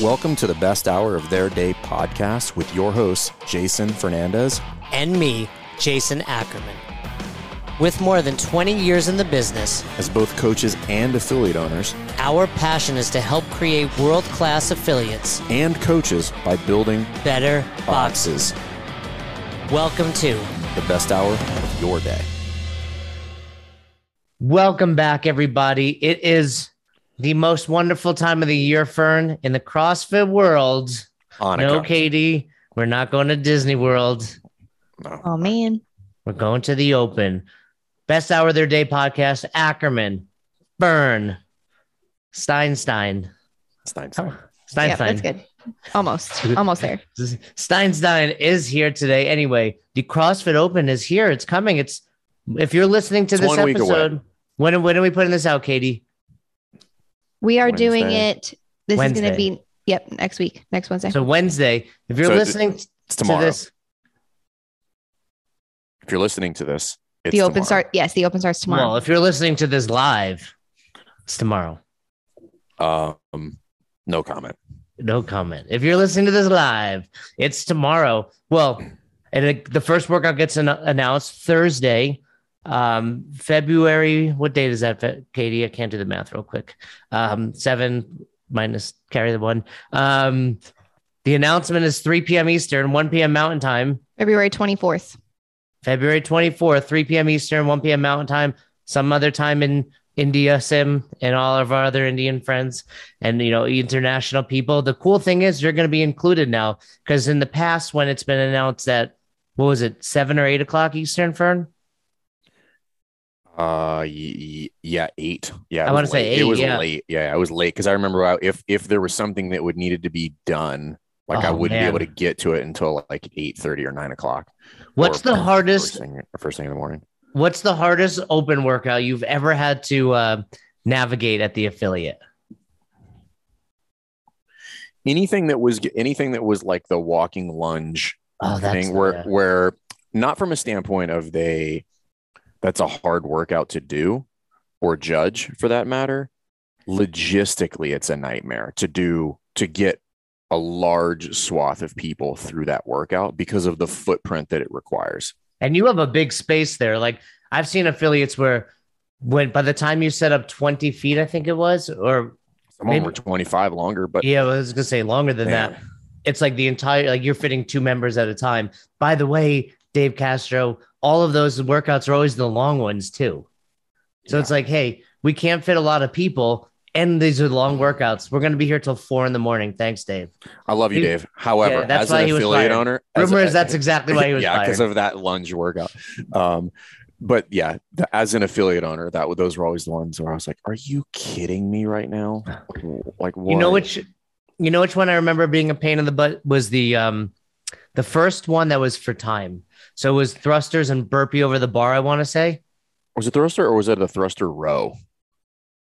Welcome to the best hour of their day podcast with your hosts, Jason Fernandez. and me, Jason Ackerman. With more than 20 years in the business, As both coaches and affiliate owners, our passion is to help create world class affiliates, and coaches by building better boxes. boxes. Welcome to The best hour of your day. Welcome back, everybody. It is the most wonderful time of the year, Fern, in the CrossFit world. Hanukkah. No, Katie, we're not going to Disney World. No. Oh man. We're going to the open. Best hour of their day podcast Ackerman, Burn, Steinstein. Steinstein. Steinstein. Yeah, that's good. Almost. Almost there. Steinstein is here today. Anyway, the CrossFit Open is here. It's coming. It's if you're listening to It's this one week away. episode, when when are we putting this out, Katie? We are doing it. This is going to be yep next week, next Wednesday. So Wednesday. If you're So listening It's to this, If you're listening to this, it's the open tomorrow. start. Yes, the open starts tomorrow. well, if you're listening to this live, it's tomorrow. Um, no comment. No comment. If you're listening to this live, it's tomorrow. Well, and it, the first workout gets an- announced Thursday, um, February. What date is that, Katie? I can't do the math real quick. Um, seven minus carry the one. Um, the announcement is 3 p.m. Eastern, 1 p.m. Mountain Time. February 24th. February 24th, 3 p.m. Eastern, 1 p.m. Mountain Time, some other time in India, Sim, and all of our other Indian friends and, you know, international people. The cool thing is you're going to be included now because in the past, when it's been announced that, what was it, seven or eight o'clock Eastern, Fern? Uh, yeah, eight. Yeah, I wanna say late. It eight, was yeah. late. Yeah, I was late because I remember I- if if there was something that would needed to be done, like I Oh, wouldn't be able to get to it until like eight thirty or nine o'clock. What's the hardest, First thing, first thing in the morning. what's the hardest open workout you've ever had to uh, navigate at the affiliate? Anything that was anything that was like the walking lunge Oh, that's thing, where where not from a standpoint of they, that's a hard workout to do, or judge for that matter. Logistically, it's a nightmare to do to get a large swath of people through that workout because of the footprint that it requires. And you have a big space there. Like I've seen affiliates where when by the time you set up 20 feet, I think it was, or Some Maybe- were 25 longer, but yeah, I was gonna say longer than man, that. It's like the entire like you're fitting two members at a time. By the way, Dave Castro, all of those workouts are always the long ones too. So it's like, hey, we can't fit a lot of people, and these are long workouts. We're gonna be here till four in the morning. Thanks, Dave. I love you, He- Dave. However, Yeah, that's as why an he was affiliate fired. owner, Rumor is that's exactly why he was yeah, because of that lunge workout. Um, but yeah, the, as an affiliate owner, that those were always the ones where I was like, "Are you kidding me right now?" Like, what? You know which you know which one I remember being a pain in the butt was the um the first one that was for time. So it was thrusters and burpee over the bar, I want to say. was it thruster or was it a thruster row?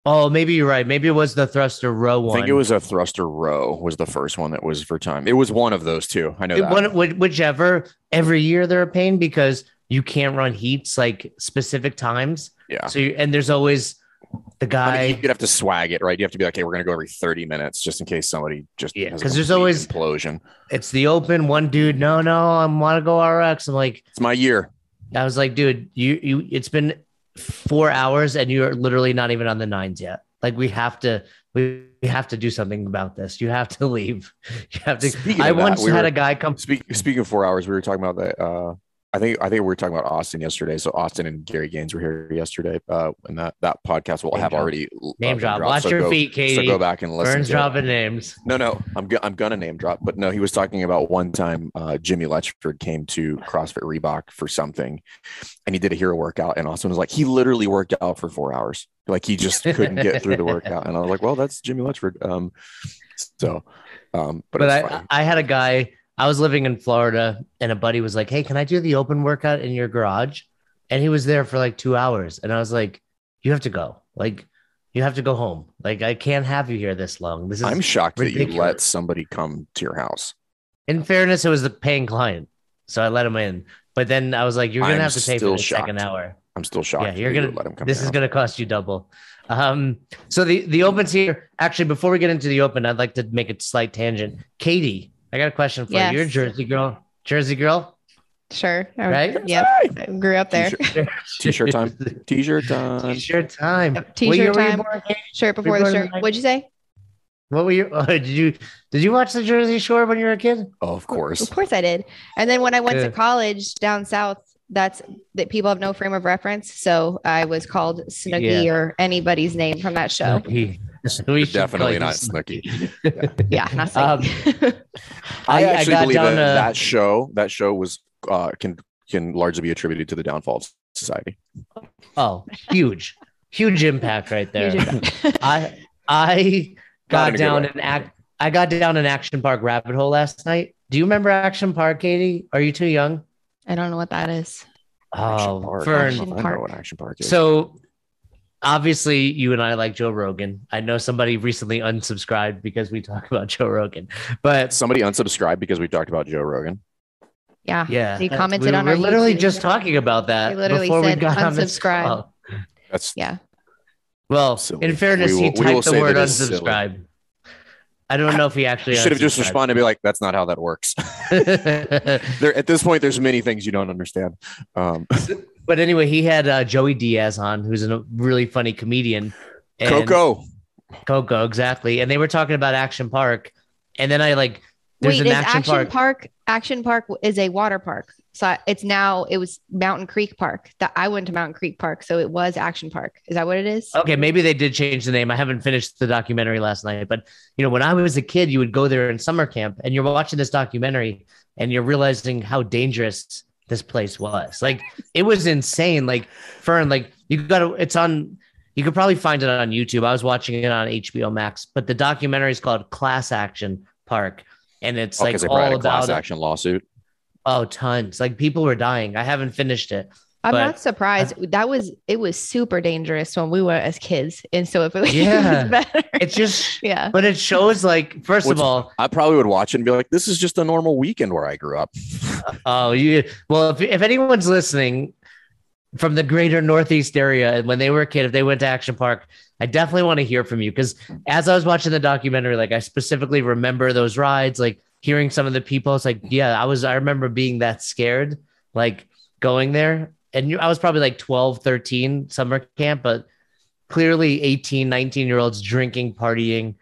Oh, maybe you're right. Maybe it was the thruster row one. I think it was a thruster row. Was the first one that was for time. It was one of those two. I know It- that. one, whichever. Every year they're a pain because you can't run heats like specific times. yeah. So you, and there's always the I guy. mean, you'd have to swag it, right? You have to be like, hey we're gonna go every thirty minutes, just in case somebody just Yeah, has a 'cause there's always- implosion." it's the open. One dude, no, no, I want to go RX. I'm like, It's my year. I was like, dude, you you. It's been four hours and you're literally not even on the nines yet. Like we have to. We we have to do something about this. You have to leave. You have to. Speaking I of that, once we had were- a guy come. Speak, speaking of four hours, we were talking about that. Uh, I think I think we were talking about Austin yesterday. So Austin and Gary Gaines were here yesterday, uh, and that that podcast will Name have drop. already Name drop. dropped. Watch So your go- feet, Katie. So go back and listen. Burns to it. names. No, no, I'm I'm gonna name drop, but no, he was talking about one time uh, Jimmy Letchford came to CrossFit Reebok for something, and he did a hero workout, and Austin was like, he literally worked out for four hours, like he just couldn't get through the workout, and I was like, well, that's Jimmy Letchford. Um, so, um, but, But, I. I had a guy, I was living in Florida and a buddy was like, Hey, can I do the open workout in your garage? And he was there for like two hours. And I was like, You have to go. Like, you have to go home. Like, I can't have you here this long. This is, I'm shocked that you let somebody come to your house. in fairness, it was the paying client. So I let him in. But then I was like, You're going I'm to have to pay for the second hour. I'm still shocked. Yeah, you're gonna. let him come. This is to cost you double. Um, so the the opens here. Actually, before we get into the open, I'd like to make a slight tangent. Katie, I got a question for Yes. you. You're a Jersey girl. Jersey girl, Sure. right? Yep. I grew up there. T-shirt time. T-shirt time. T-shirt time. Yep, t-shirt year were you time. born, Shirt before the born shirt. the What'd you say? What were you? Uh, did you did you watch the Jersey Shore when you were a kid? Oh, of course. Of course I did. And then when I went Yeah. to college down south, that's that people have no frame of reference. So I was called Snooki Yeah. or anybody's name from that show. Snooki. We You're should call definitely not Snooki. Snooki. Yeah, not Um, Snooki. I, I- I actually got believe that to- that show that show was uh, can can largely be attributed to the downfall of society. Oh, huge, huge impact right there. Impact. I I got in a good down way. an act. I got down an Action Park rabbit hole last night. Do you remember Action Park, Katie? Are you too young? I don't know what that is. Action Oh, Park. Fern. I don't know if I Park. know what Action Park is. So obviously, you and I like Joe Rogan. I know somebody recently unsubscribed because we talk about Joe Rogan, but somebody unsubscribed because we talked about Joe Rogan. Yeah. yeah, He commented we on were our literally YouTube. just talking about that He literally before we said got on unsubscribe. call. That's Yeah. Well, Silly. in fairness, We he will- we will typed the word that it's silly. unsubscribe. I don't know if he actually you should have just responded and be like, "That's not how that works." there at this point, there's many things you don't understand. Um, but anyway, he had uh, Joey Diaz on, who's a really funny comedian. And Coco, Coco, exactly. And they were talking about Action Park. And then I like, there's Wait, an is Action, Action Park. Park. Action Park is a water park. So it's now it was Mountain Creek Park. That I went to Mountain Creek Park, so it was Action Park. Is that what it is? Okay, maybe they did change the name. I haven't finished the documentary last night, but you know, when I was a kid, you would go there in summer camp and you're watching this documentary and you're realizing how dangerous this place was. Like it was insane. Like Fern, like you got to, it's on, you could probably find it on YouTube. I was watching it on HBO Max, but the documentary is called Class Action Park. And it's oh, like because they brought all a class action lawsuit. oh, tons. Like people were dying. I haven't finished it. I'm but- not surprised. that was it was super dangerous when we were as kids, and so if it was, Yeah. better, It's just, yeah. but it shows like, first What's- of all, I probably would watch it and be like, "This is just a normal weekend where I grew up." Oh, you well, if, if anyone's listening from the greater Northeast area, and when they were a kid, if they went to Action Park, I definitely want to hear from you because as I was watching the documentary, like I specifically remember those rides, like hearing some of the people. It's like, yeah, I was, I remember being that scared, like going there. And you, I was probably like 12, 13 summer camp, but clearly 18, 19 year olds drinking, partying.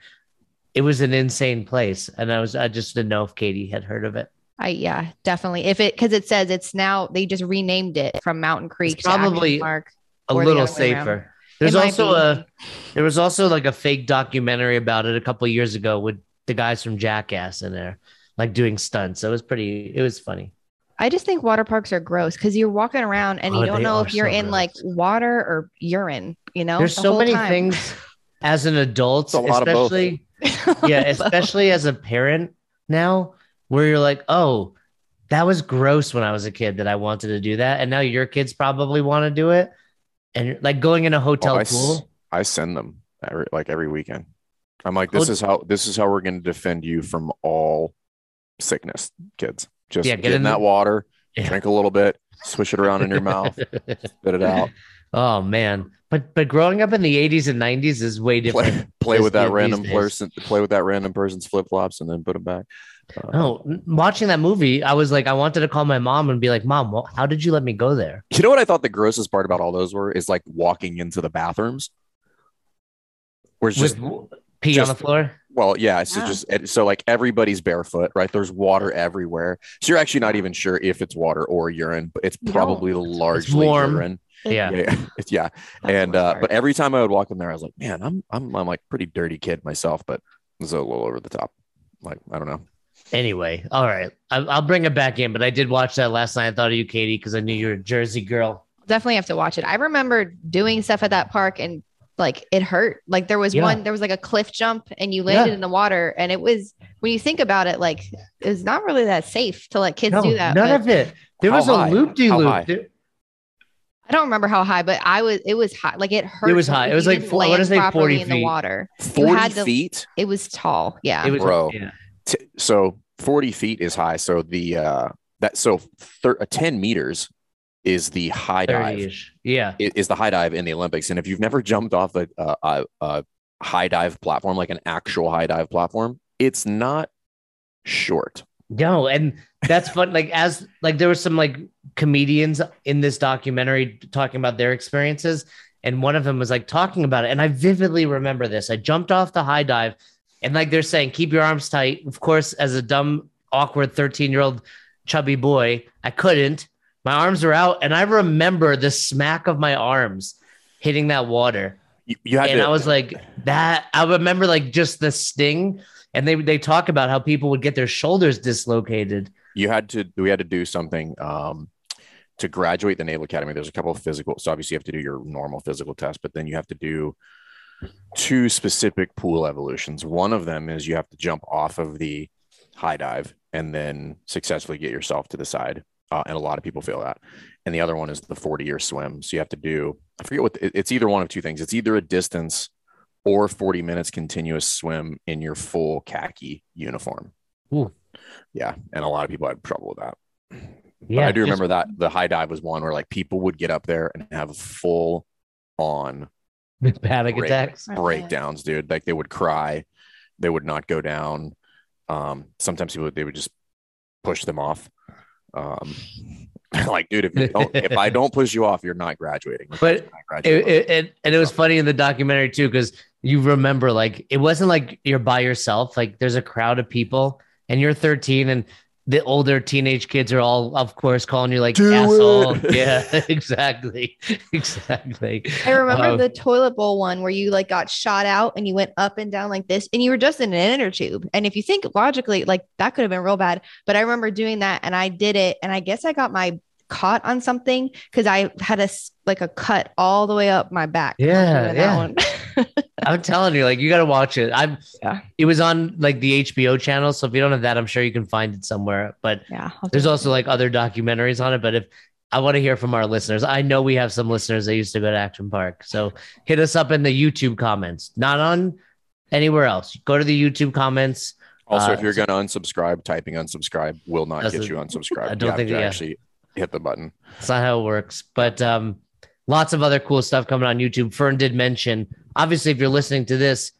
It was an insane place. And I was, I just didn't know if Katie had heard of it. I yeah, definitely. If it because it says it's now they just renamed it from Mountain Creek to probably- Park. a little safer. There's might also a there was also like a fake documentary about it a couple of years ago with the guys from Jackass in there, like doing stunts. So it was pretty. It was funny. I just think water parks are gross because you're walking around and Oh, you don't know if you're so in gross. like water or urine. You know, There's the so many time. things as an adult, a lot of especially yeah, especially as a parent now, where you're like, oh, that was gross when I was a kid that I wanted to do that, and now your kids probably want to do it, and like going in a hotel Oh, I, s- pool. I send them every, like every weekend. I'm like, this is how this is how we're going to defend you from all sickness, kids. Just Yeah, get, get in that water, Yeah. drink a little bit, swish it around in your mouth, spit it out, Oh man, but but growing up in the 80s and 90s is way different. play, play with that random person, play with that random person's flip flops, and then put them back. Uh, Oh, watching that movie, I was like, I wanted to call my mom and be like, "Mom, wh- how did you let me go there?" You know what I thought the grossest part about all those were is like walking into the bathrooms, where it's just With pee on the floor. Well, yeah, it's Yeah. just so like everybody's barefoot, right? There's water everywhere, so you're actually not even sure if it's water or urine, but it's No. probably largely warm. urine. Yeah. Yeah, it's, yeah. And uh, but every time I would walk in there, I was like, man, I'm I'm I'm like pretty dirty kid myself, but it's a little over the top. Like I don't know. Anyway, all right, I, I'll bring it back in. But I did watch that last night. I thought of you, Katie, because I knew you were a Jersey girl. definitely have to watch it. I remember doing stuff at that park and like it hurt. Like there was Yeah. one, there was like a cliff jump and you landed Yeah. in the water. And it was when you think about it, like it's not really that safe to let kids No, do that. none but of it. There was high? a loop de loop. I don't remember how high, but I was it was high. Like it hurt. It was high. It was like didn't four- I wanna land 40 in the water. Forty had to- feet. It was tall. Yeah. It was Bro. Yeah. T- so 40 feet is high. So the uh that so thir- uh, 10 meters is the high dive. 30-ish. Yeah. Is the high dive in the Olympics, and if you've never jumped off a, a, a, high dive platform, like an actual high dive platform, it's not short. No, and that's fun. Like as like there were some like comedians in this documentary talking about their experiences, and one of them was like talking about it, and I vividly remember this. I jumped off the high dive, and like they're saying, keep your arms tight. Of course, as a dumb, awkward thirteen year old chubby boy, I couldn't. My arms were out, and I remember the smack of my arms hitting that water You, you had and to. I was like that. I remember like just the sting, and they they talk about how people would get their shoulders dislocated. you had to we had to do something um, to graduate the naval academy there's a couple of physical so obviously you have to do your normal physical test but then you have to do two specific pool evolutions one of them is you have to jump off of the high dive and then successfully get yourself to the side uh, and a lot of people fail that and the other one is the 40 year swim so you have to do i forget what it- it's either one of two things it's either a distance or 40 minutes continuous swim in your full khaki uniform Ooh. yeah, and a lot of people had trouble with that. But Yeah, I do just- remember that the high dive was one where like people would get up there and have full on panic Break. attacks. breakdowns, dude. Like they would cry, they would not go down. Um, sometimes people they would just push them off. Um, like, dude, if you don't, if I don't push you off, you're not graduating. But You're not graduating. It, it- and it was funny in the documentary too because you remember like it wasn't like you're by yourself. Like there's a crowd of people, and you're 13, and the older teenage kids are all, of course, calling you like Do asshole. it. Yeah, exactly, exactly. I remember Um, the toilet bowl one where you like got shot out and you went up and down like this and you were just in an inner tube. And if you think logically, like that could have been real bad. But I remember doing that and I did it. And I guess I got my caught on something because I had a like a cut all the way up my back. Yeah, that yeah. one. I'm telling you, like you got to watch it. I'm. Yeah. It was on like the HBO channel, so if you don't have that, I'm sure you can find it somewhere. But yeah. I'll there's do also like other documentaries on it. But if I want to hear from our listeners, I know we have some listeners that used to go to Action Park, so hit us up in the YouTube comments, not on anywhere else. Go to the YouTube comments. also, uh, if you're going to unsubscribe, typing unsubscribe will not get Doesn't- you unsubscribed. I don't you have think- to yeah. actually hit the button. That's not how it works. But um, lots of other cool stuff coming on YouTube. Fern did mention, obviously, if you're listening to this,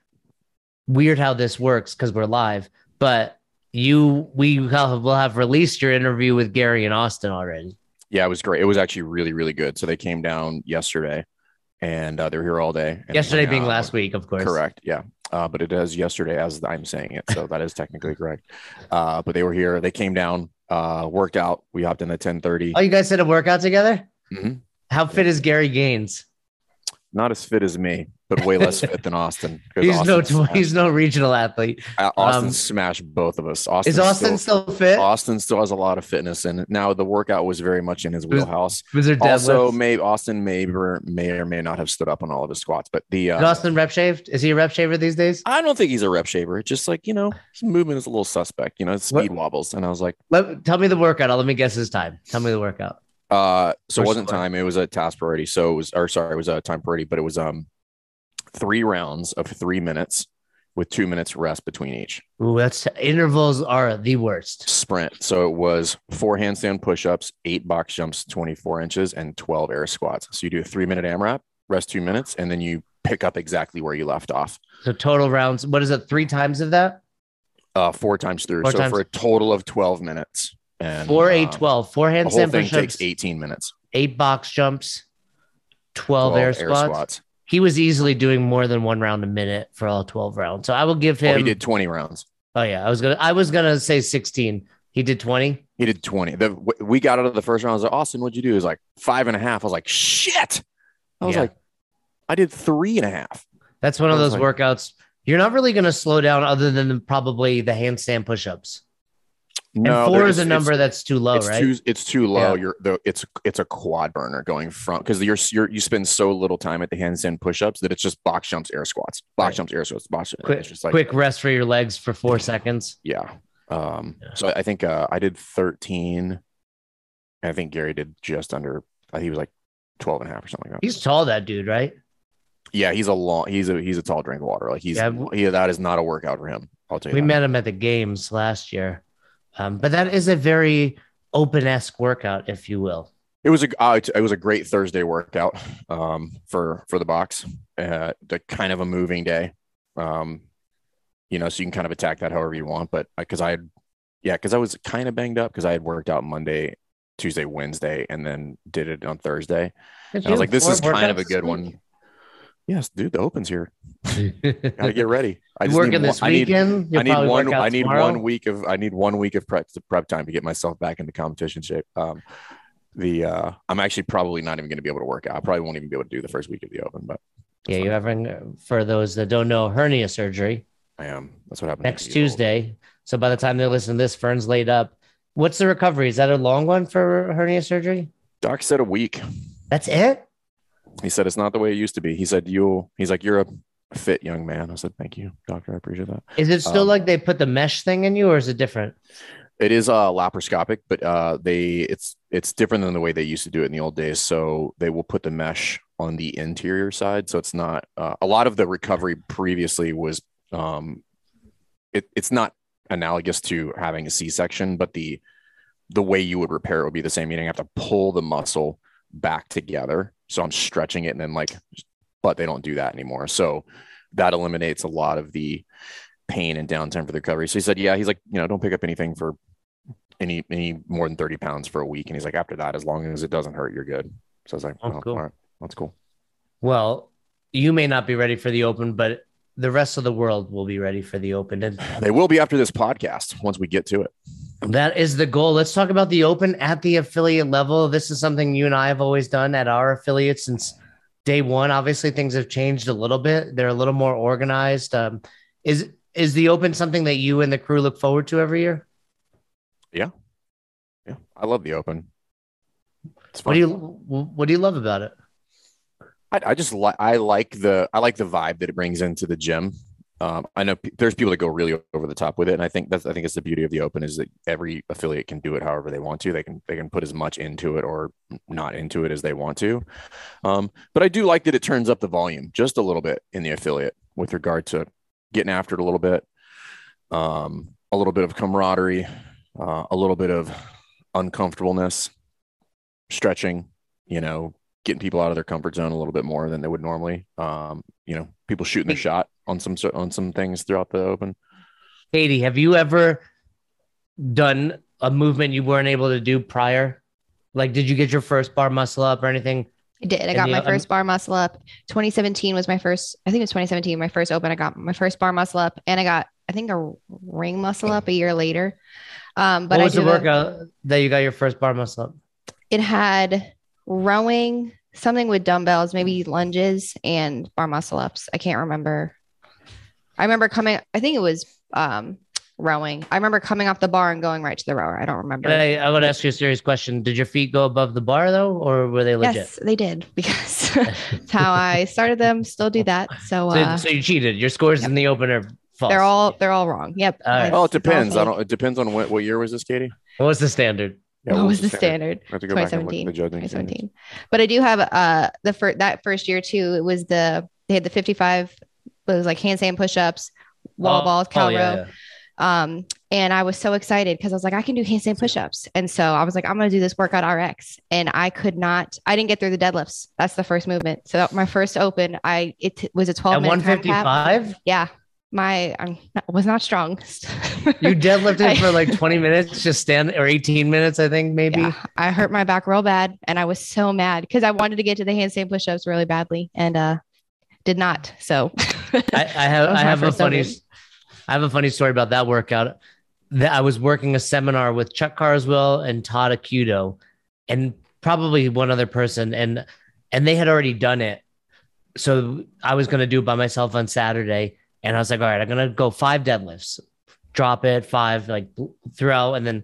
weird how this works because we're live, but you we will have, will have released your interview with Gary and Austin already. Yeah, it was great. It was actually really, really good. So they came down yesterday, and uh, they're here all day. Yesterday being out. last week, of course. Correct. Yeah. Uh, but it is yesterday as I'm saying it. So that is technically correct. Uh, but they were here. They came down, uh, worked out. We hopped in at 1030. Oh, you guys did a workout together? Mhm. How fit is Gary Gaines? Not as fit as me, but way less fit than Austin. He's no smashed. he's no regional athlete. uh, Austin um, smashed both of us. Austin Is Austin still, fit? Austin still has a lot of fitness in it. Now the workout was very much in his Was- wheelhouse. Was there Also, deadlifts? may Austin may or may or may not have stood up on all of his squats, but the uh, Austin rep shaved? Is he a rep shaver these days? I don't think he's a rep shaver. It's just like you know, his movement is a little suspect. You know, his speed What- wobbles, and I was like, Let, tell me the workout. I'll let me guess his time. Tell me the workout. Uh, so it wasn't time. It was a task priority. So it was, or sorry, it was a time priority, but it was um three rounds of three minutes with two minutes rest between each Ooh, that's intervals are the worst. sprint. So it was four handstand push-ups, eight box jumps, 24 inches, and 12 air squats. So you do a three minute AMRAP, rest two minutes, and then you pick up exactly where you left off. So total rounds. What is it? Three times of that? Uh, four times through. Four so times. for a total of 12 minutes. And Four, eight, uh, 12. Four handstand push-ups, takes 18 minutes. eight box jumps, 12, 12 air, squats. He was easily doing more than one round a minute for all 12 rounds. So I will give Oh, him. he did 20 rounds. Oh yeah, I was gonna. I was gonna say 16. He did 20. He did 20. The, we got out of the first round. I was like, Austin, what'd you do? He was like five and a half. I was like, shit. I was Yeah. like, I did three and a half. That's one of those like- workouts. You're not really gonna slow down, other than probably the handstand push-ups. No, and four is a number that's too low, it's right? too it's too low. Yeah. You're it's it's a quad burner going from because you're you're you spend so little time at the handstand push-ups that it's just box jumps, air squats, box Right. jumps, air squats, box. quick, like quick rest for your legs for four seconds. yeah. Um. Yeah. So I think uh, I did 13. I think Gary did just under. I think he was like 12 and a half or something like that. He's tall, that dude, right? Yeah, he's a long. He's a he's a tall drink of water. Like he's Yeah. he, that is not a workout for him. I'll tell you. We that. met him at the games last year, um, but that is a very open esque workout, if you will. It was a uh, it was a great Thursday workout um, for for the box. Uh, the kind of a moving day, um, you know, so you can kind of attack that however you want. But because I had, yeah, because I was kind of banged up because I had worked out Monday, Tuesday, Wednesday, and then did it on Thursday. And I was like, this is kind of a good one. Yes, dude, the open's here. Gotta get ready. I just working need this one, weekend. I need, I need one. I need tomorrow. one week of. I need one week of prep prep time to get myself back into competition shape. Um, the uh, I'm actually probably not even going to be able to work out. I probably won't even be able to do the first week of the open. But Yeah, you're having for those that don't know hernia surgery I am. That's what happened next Tuesday. So by the time they listen to this, Fern's laid up. What's the recovery? Is that a long one for hernia surgery? Doc said a week. That's it. He said it's not the way it used to be. He said you'll. He's like you're a fit young man. I said thank you, doctor. I appreciate that. Is it still Um, like they put the mesh thing in you, or is it different? It is uh laparoscopic, but uh they it's it's different than the way they used to do it in the old days. So they will put the mesh on the interior side. So it's not uh, a lot of the recovery previously was um it, it's not analogous to having a C-section, but the the way you would repair it would be the same. Meaning I have to pull the muscle back together. So I'm stretching it and then like but they don't do that anymore. So that eliminates a lot of the pain and downtime for the recovery. So he said, yeah, he's like, you know, don't pick up anything for any any more than 30 pounds for a week. And he's like, after that, as long as it doesn't hurt, you're good. So I was like, Oh, well, cool. all right, that's cool. Well, you may not be ready for the open, but the rest of the world will be ready for the open. And They will be after this podcast once we get to it. That is the goal. Let's talk about the open at the affiliate level. This is something you and I have always done at our affiliate since day one. Obviously, things have changed a little bit. They're a little more organized. Um, is is the open something that you and the crew look forward to every year? Yeah, yeah, I love the open. What do you what do you love about it? I, I just like I like the I like the vibe that it brings into the gym. Um, I know pe- there's people that go really over the top with it, and I think that's I think it's the beauty of the open is that every affiliate can do it however they want to. They can they can put as much into it or not into it as they want to. Um, but I do like that it turns up the volume just a little bit in the affiliate with regard to getting after it a little bit, um, a little bit of camaraderie, uh, a little bit of uncomfortableness, stretching, you know, getting people out of their comfort zone a little bit more than they would normally. Um, you know, people shooting their shot on some on some things throughout the open. Katie, have you ever done a movement you weren't able to do prior? Like, did you get your first bar muscle up or anything? I did. I got my other- first bar muscle up. 2017 was my first, I think it was 2017, my first open. I got my first bar muscle up and I got, I think, a ring muscle up a year later. Um, but what I was the do have- workout that you got your first bar muscle up? it had rowing, something with dumbbells, maybe lunges and bar muscle ups. I can't remember. I remember coming, I think it was um, rowing. I remember coming off the bar and going right to the rower. I don't remember. I, I would ask you a serious question. Did your feet go above the bar though, or were they legit? Yes, they did because that's how I started them. Still do that. So, So, uh, so you cheated. Your scores in the open are false. they're all they're all wrong. Yep. All right. It's- Oh, it depends. I don't. It depends on what what year was this, Katie? What was the standard? Yeah, what was the standard? I have to go back and look at 2017. the judging. standards. 2017. But I do have uh the first that first year too. It was the they had the 55. It was like handstand push-ups, wall Oh, balls, cow oh, yeah, row. yeah. Um, and I was so excited because I was like, I can do handstand push-ups. And so I was like, I'm gonna do this workout RX. And I could not, I didn't get through the deadlifts. That's the first movement. So my first open, I it t- was a 12 At minute time cap. 155, Yeah. My I was not strong. you deadlifted I- for like 20 minutes, just stand or 18 minutes, I think maybe. Yeah, I hurt my back real bad and I was so mad because I wanted to get to the handstand push-ups really badly and uh did not. So I, I have I have a funny open. I have a funny story about that workout. That I was working a seminar with Chuck Carswell and Todd Acuto, and probably one other person, and and they had already done it. So I was gonna do it by myself on Saturday, and I was like, all right, I'm gonna go five deadlifts, drop it five like throughout, and then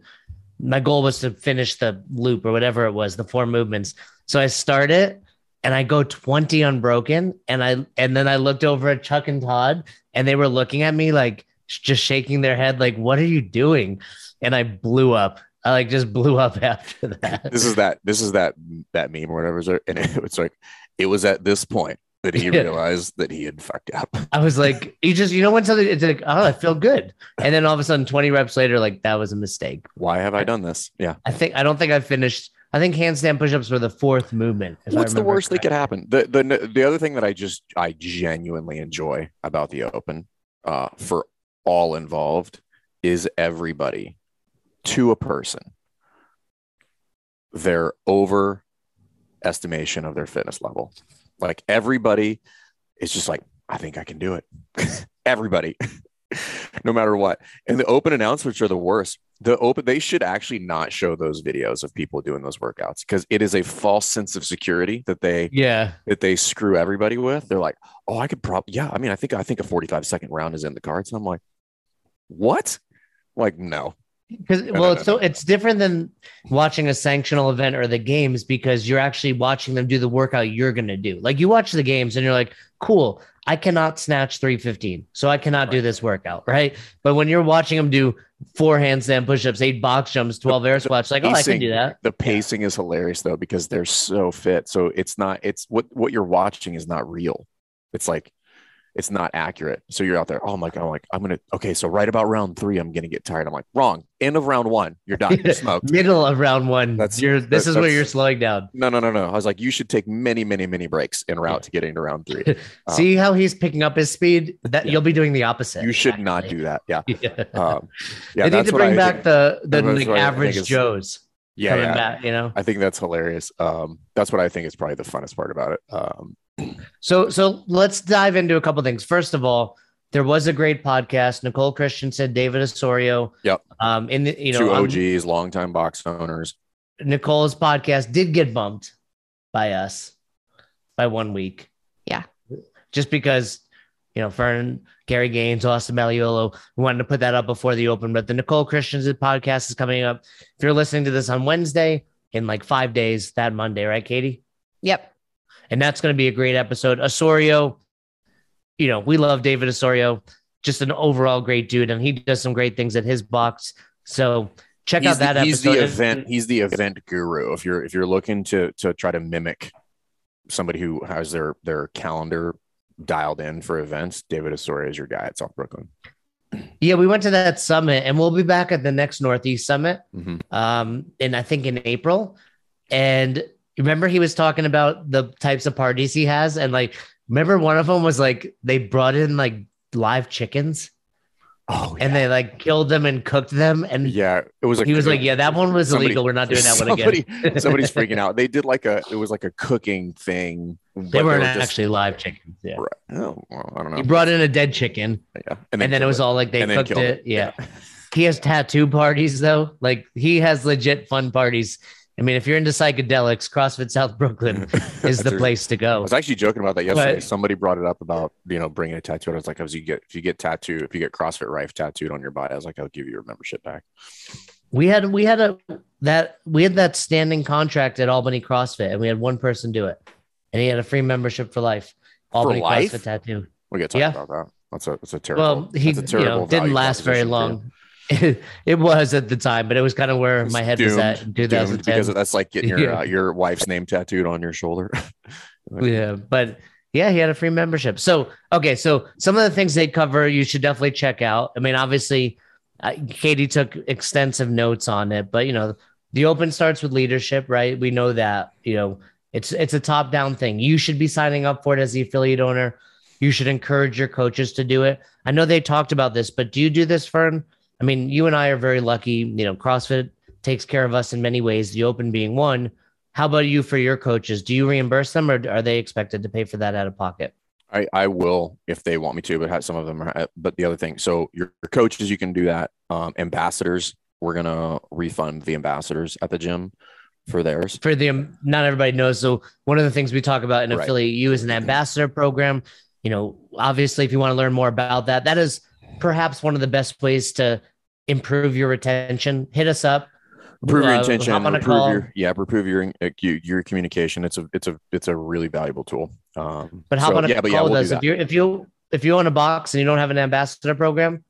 my goal was to finish the loop or whatever it was, the four movements. So I start it and I go 20 unbroken. And I and then I looked over at Chuck and Todd and they were looking at me like just shaking their head, like, what are you doing? And I blew up. I like just blew up after that. This is that. This is that that meme or whatever. And it was like, it was at this point that he realized that he had fucked up. I was like, you just, you know, when something, it's like, oh, I feel good. And then all of a sudden, 20 reps later, like that was a mistake. Why have I done this? Yeah. I think, I don't think I finished, I think handstand push-ups were the fourth movement. if I What's the worst that could happen? The the the other thing that I just I genuinely enjoy about the Open, uh, for all involved, is everybody to a person their over estimation of their fitness level. Like everybody is just like, I think I can do it. everybody, no matter what. And the open announcements are the worst. The open, they should actually not show those videos of people doing those workouts because it is a false sense of security that they Yeah. that they screw everybody with. They're like, oh, I could probably, yeah. I mean, I think I think a 45 second round is in the cards. And I'm like, what? Like, no. Because well, it's so it's different than watching a sanctional event or the games because you're actually watching them do the workout you're gonna do. Like you watch the games and you're like, cool, I cannot snatch 315, so I cannot do this workout, right? But when you're watching them do four handstand push-ups, eight box jumps, 12 air squats, like, oh, I can do that. The pacing is hilarious though because they're so fit. So it's not. It's what what you're watching is not real. It's like it's not accurate. So you're out there. Oh my god! I'm like I'm gonna. Okay, so right about round three, I'm gonna get tired. I'm like wrong. End of round one, you're done. You're smoked. Middle of round one, That's- you're this that- is where you're slowing down. No, no, no, no. I was like, you should take many, many, many breaks en route to getting to round three. Um, See how he's picking up his speed? That Yeah. you'll be doing the opposite. You should not do that. Yeah. Yeah. Um, yeah. they need to bring back think- the the like, what I think average Joes yeah, yeah. back. You know. I think that's hilarious. Um, that's what I think is probably the funnest part about it. Um, So so let's dive into a couple things. First of all, there was a great podcast. Nicole Christian said David Osorio. Yep. Um, in the you know two um, OGs, longtime box owners. Nicole's podcast did get bumped by us by one week. Yeah. Just because, you know, Fern, Gary Gaines, Austin Malleolo, we wanted to put that up before the open, but the Nicole Christians podcast is coming up. If you're listening to this on Wednesday, in like five days, that Monday, right, Katie? Yep. And that's going to be a great episode. Osorio, you know, we love David Osorio, just an overall great dude, and he does some great things at his box. So check He's out that the, he's episode. the event. He's the event guru. If you're if you're looking to to try to mimic somebody who has their their calendar dialed in for events, David Osorio is your guy at South Brooklyn. Yeah, we went to that summit, and we'll be back at the next Northeast Summit, Mhm. um, in I think in April. And remember, he was talking about the types of parties he has, and like, remember one of them was like they brought in like live chickens, Oh, and they like killed them and cooked them, and yeah, it was. A, he was like, "Yeah, that one was somebody- illegal. We're not doing that one again." somebody, somebody's freaking out. They did like a. It was like a cooking thing. They weren't were just- actually live chickens. Yeah. Oh, well, I don't know. He brought in a dead chicken, yeah, and then, it killed was all like they And cooked killed it. Yeah. He has tattoo parties though. Like he has legit fun parties. I mean, if you're into psychedelics, CrossFit South Brooklyn is the place to go. I was actually joking about that yesterday. But- Somebody brought it up about you know bringing a tattoo. I was like, as you get if you get tattooed, if you get CrossFit Rife tattooed on your body, I was like, I'll give you your membership back. We had we had a that we had that standing contract at Albany CrossFit, and we had one person do it, and he had a free membership for life. Albany life? CrossFit tattoo. We get to talk Yeah. about that. That's a that's a terrible. Well, he a you terrible know didn't last very for long. It, was at the time, but it was kind of where my head was at in doomed- doomed 2010. because that's like getting your Yeah. uh, your wife's name tattooed on your shoulder. Yeah, but yeah, he had a free membership. So okay, so some of the things they cover you should definitely check out. I mean, obviously, uh, Katie took extensive notes on it, but you know, the open starts with leadership, right? We know that. You know, it's it's a top down thing. You should be signing up for it as the affiliate owner. You should encourage your coaches to do it. I know they talked about this, but do you do this, Fern? I mean, you and I are very lucky. You know, CrossFit takes care of us in many ways. The open being one. How about you for your coaches? Do you reimburse them or are they expected to pay for that out of pocket? I, I will if they want me to, but some of them are. But the other thing, so your, your coaches, you can do that. Um, ambassadors, we're gonna refund the ambassadors at the gym for theirs. For the not everybody knows. So one of the things we talk about in Right. affiliate you is an ambassador program. You know, obviously, if you want to learn more about that, that is perhaps one of the best ways to improve your retention. Hit us up. Improve your Uh, intention, hop improve call. your yeah, improve your uh, your your communication. It's a it's a it's a really valuable tool. Um, But how so, about a yeah, but yeah, call we'll with us? If you if you if you own a box and you don't have an ambassador program,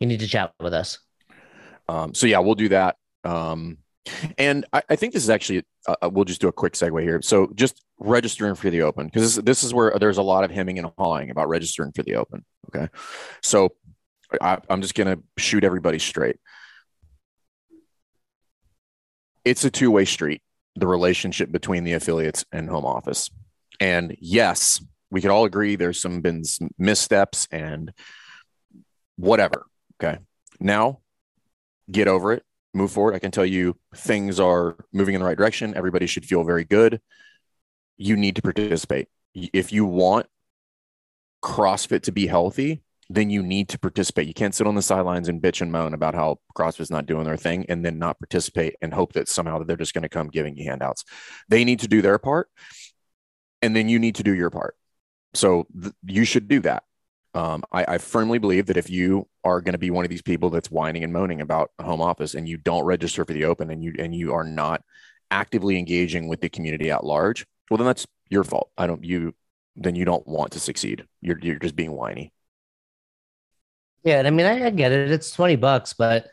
you need to chat with us. Um, so yeah, we'll do that. Um, and I, I think this is actually uh, uh, we'll just do a quick segue here. So just registering for the open because this, this is where there's a lot of hemming and hawing about registering for the open. Okay, so I, I'm just gonna shoot everybody straight. It's a two way street. the relationship between the affiliates and home office. And yes, we could all agree there's some been some missteps and whatever. Okay. Now get over it, move forward. I can tell you things are moving in the right direction. Everybody should feel very good. You need to participate. If you want CrossFit to be healthy, then you need to participate. You can't sit on the sidelines and bitch and moan about how CrossFit's not doing their thing and then not participate and hope that somehow that they're just going to come giving you handouts. They need to do their part and then you need to do your part. So th- you should do that. Um, I, I, firmly believe that if you are going to be one of these people that's whining and moaning about home office and you don't register for the open and you and you are not actively engaging with the community at large, well then that's your fault. I don't you then you don't want to succeed. You're you're just being whiny. Yeah, and I mean I, I get it. It's 20 bucks, but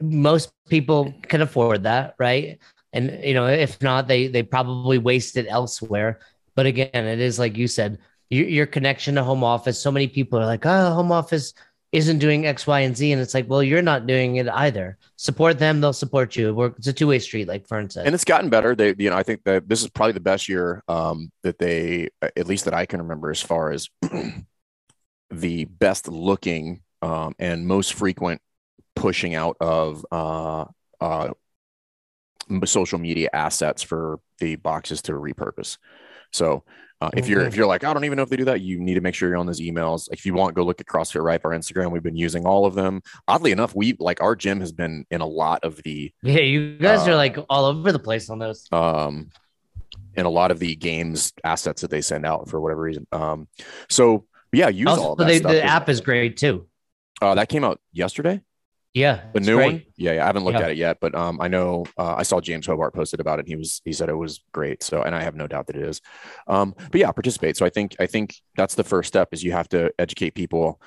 most people can afford that, right? And you know, if not, they they probably waste it elsewhere. But again, it is like you said, your, your connection to home office. So many people are like, "Oh, home office isn't doing X, Y, and Z," and it's like, well, you're not doing it either. Support them; they'll support you. It's a two way street, like Fern said. And it's gotten better. They, you know, I think that this is probably the best year um, that they, at least that I can remember, as far as the best looking um, and most frequent pushing out of uh, uh, social media assets for the boxes to repurpose. So uh, if you're if you're like I don't even know if they do that, you need to make sure you're on those emails. If you want, go look at CrossFit Ripe, our Instagram. We've been using all of them. Oddly enough, we like our gym has been in a lot of the yeah. You guys uh, are like all over the place on those. Um, in a lot of the games assets that they send out for whatever reason. Um, so yeah, use also, all that. They, the app is great too. Uh, that came out yesterday. Yeah, the new great. one. Yeah, yeah, I haven't looked yeah. at it yet, but um, I know uh, I saw James Hobart posted about it. And he was he said it was great. So, and I have no doubt that it is. Um, but yeah, participate. So I think I think that's the first step is you have to educate people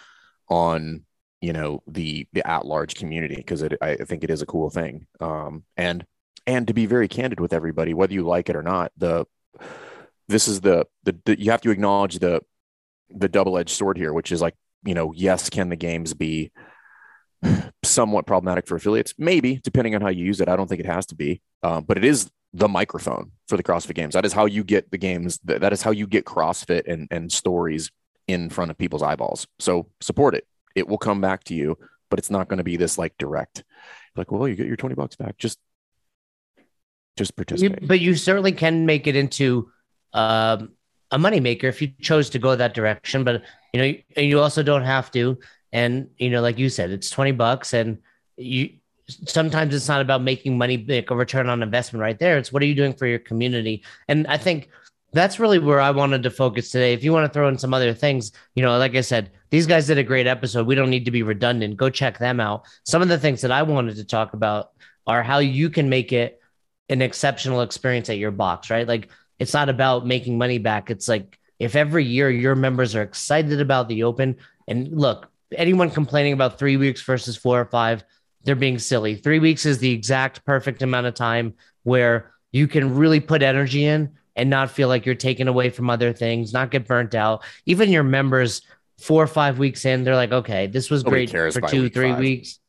on you know the the at large community because it I think it is a cool thing. Um, and and to be very candid with everybody, whether you like it or not, the this is the the, the you have to acknowledge the the double edged sword here, which is like you know yes, can the games be somewhat problematic for affiliates. Maybe, depending on how you use it. I don't think it has to be, uh, but it is the microphone for the CrossFit games. That is how you get the games. That is how you get CrossFit and, and stories in front of people's eyeballs. So support it. It will come back to you, but it's not going to be this like direct. Like, well, you get your 20 bucks back. Just, just participate. You, but you certainly can make it into um, a moneymaker if you chose to go that direction. But, you know, you also don't have to. And, you know, like you said, it's 20 bucks and you sometimes it's not about making money, like a return on investment right there. It's what are you doing for your community? And I think that's really where I wanted to focus today. If you want to throw in some other things, you know, like I said, these guys did a great episode. We don't need to be redundant. Go check them out. Some of the things that I wanted to talk about are how you can make it an exceptional experience at your box, right? Like it's not about making money back. It's like if every year your members are excited about the open and look, anyone complaining about three weeks versus four or five, they're being silly. Three weeks is the exact perfect amount of time where you can really put energy in and not feel like you're taken away from other things, not get burnt out. Even your members, four or five weeks in, they're like, okay, this was Nobody great for two, week three five. weeks.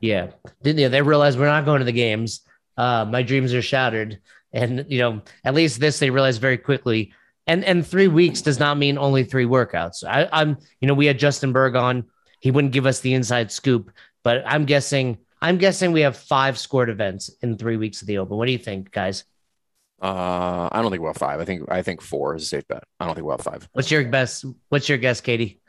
Yeah. Yeah. They realize we're not going to the games. Uh, my dreams are shattered. And, you know, at least this they realized very quickly. And and three weeks does not mean only three workouts. I, I'm, you know, we had Justin Bergh on he wouldn't give us the inside scoop, but I'm guessing I'm guessing we have five scored events in three weeks of the Open. What do you think, guys? Uh, I don't think we'll have five. I think I think four is a safe bet. I don't think we'll have five. What's your best? What's your guess, Katie?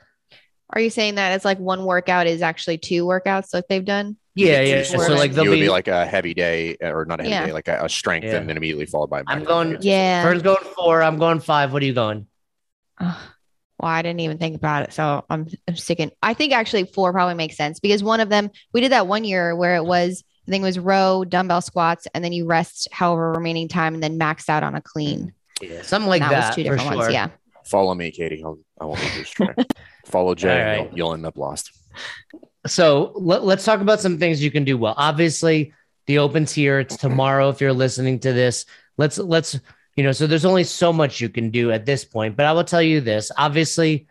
Are you saying that it's like one workout is actually two workouts like they've done? Yeah, yeah. So like they'll be, be, like a heavy day, uh, or not a heavy yeah. day, like a, a strength, yeah. and then immediately followed by. I'm going. Day. Yeah. Fern's going four. I'm going five. What are you going? Well, I didn't even think about it. So I'm, I'm sticking. I think actually four probably makes sense because one of them, we did that one year where it was, I think it was row, dumbbell squats, and then you rest however remaining time and then maxed out on a clean. Yeah, something like that. that was two different sure. ones. Yeah. Follow me, Katie. I'll, I won't lose track. Follow Jay. Right. You'll, you'll, end up lost. So let, let's talk about some things you can do well. Obviously, the opens here. It's tomorrow. If you're listening to this, let's let's you know, so there's only so much you can do at this point. But I will tell you this obviously,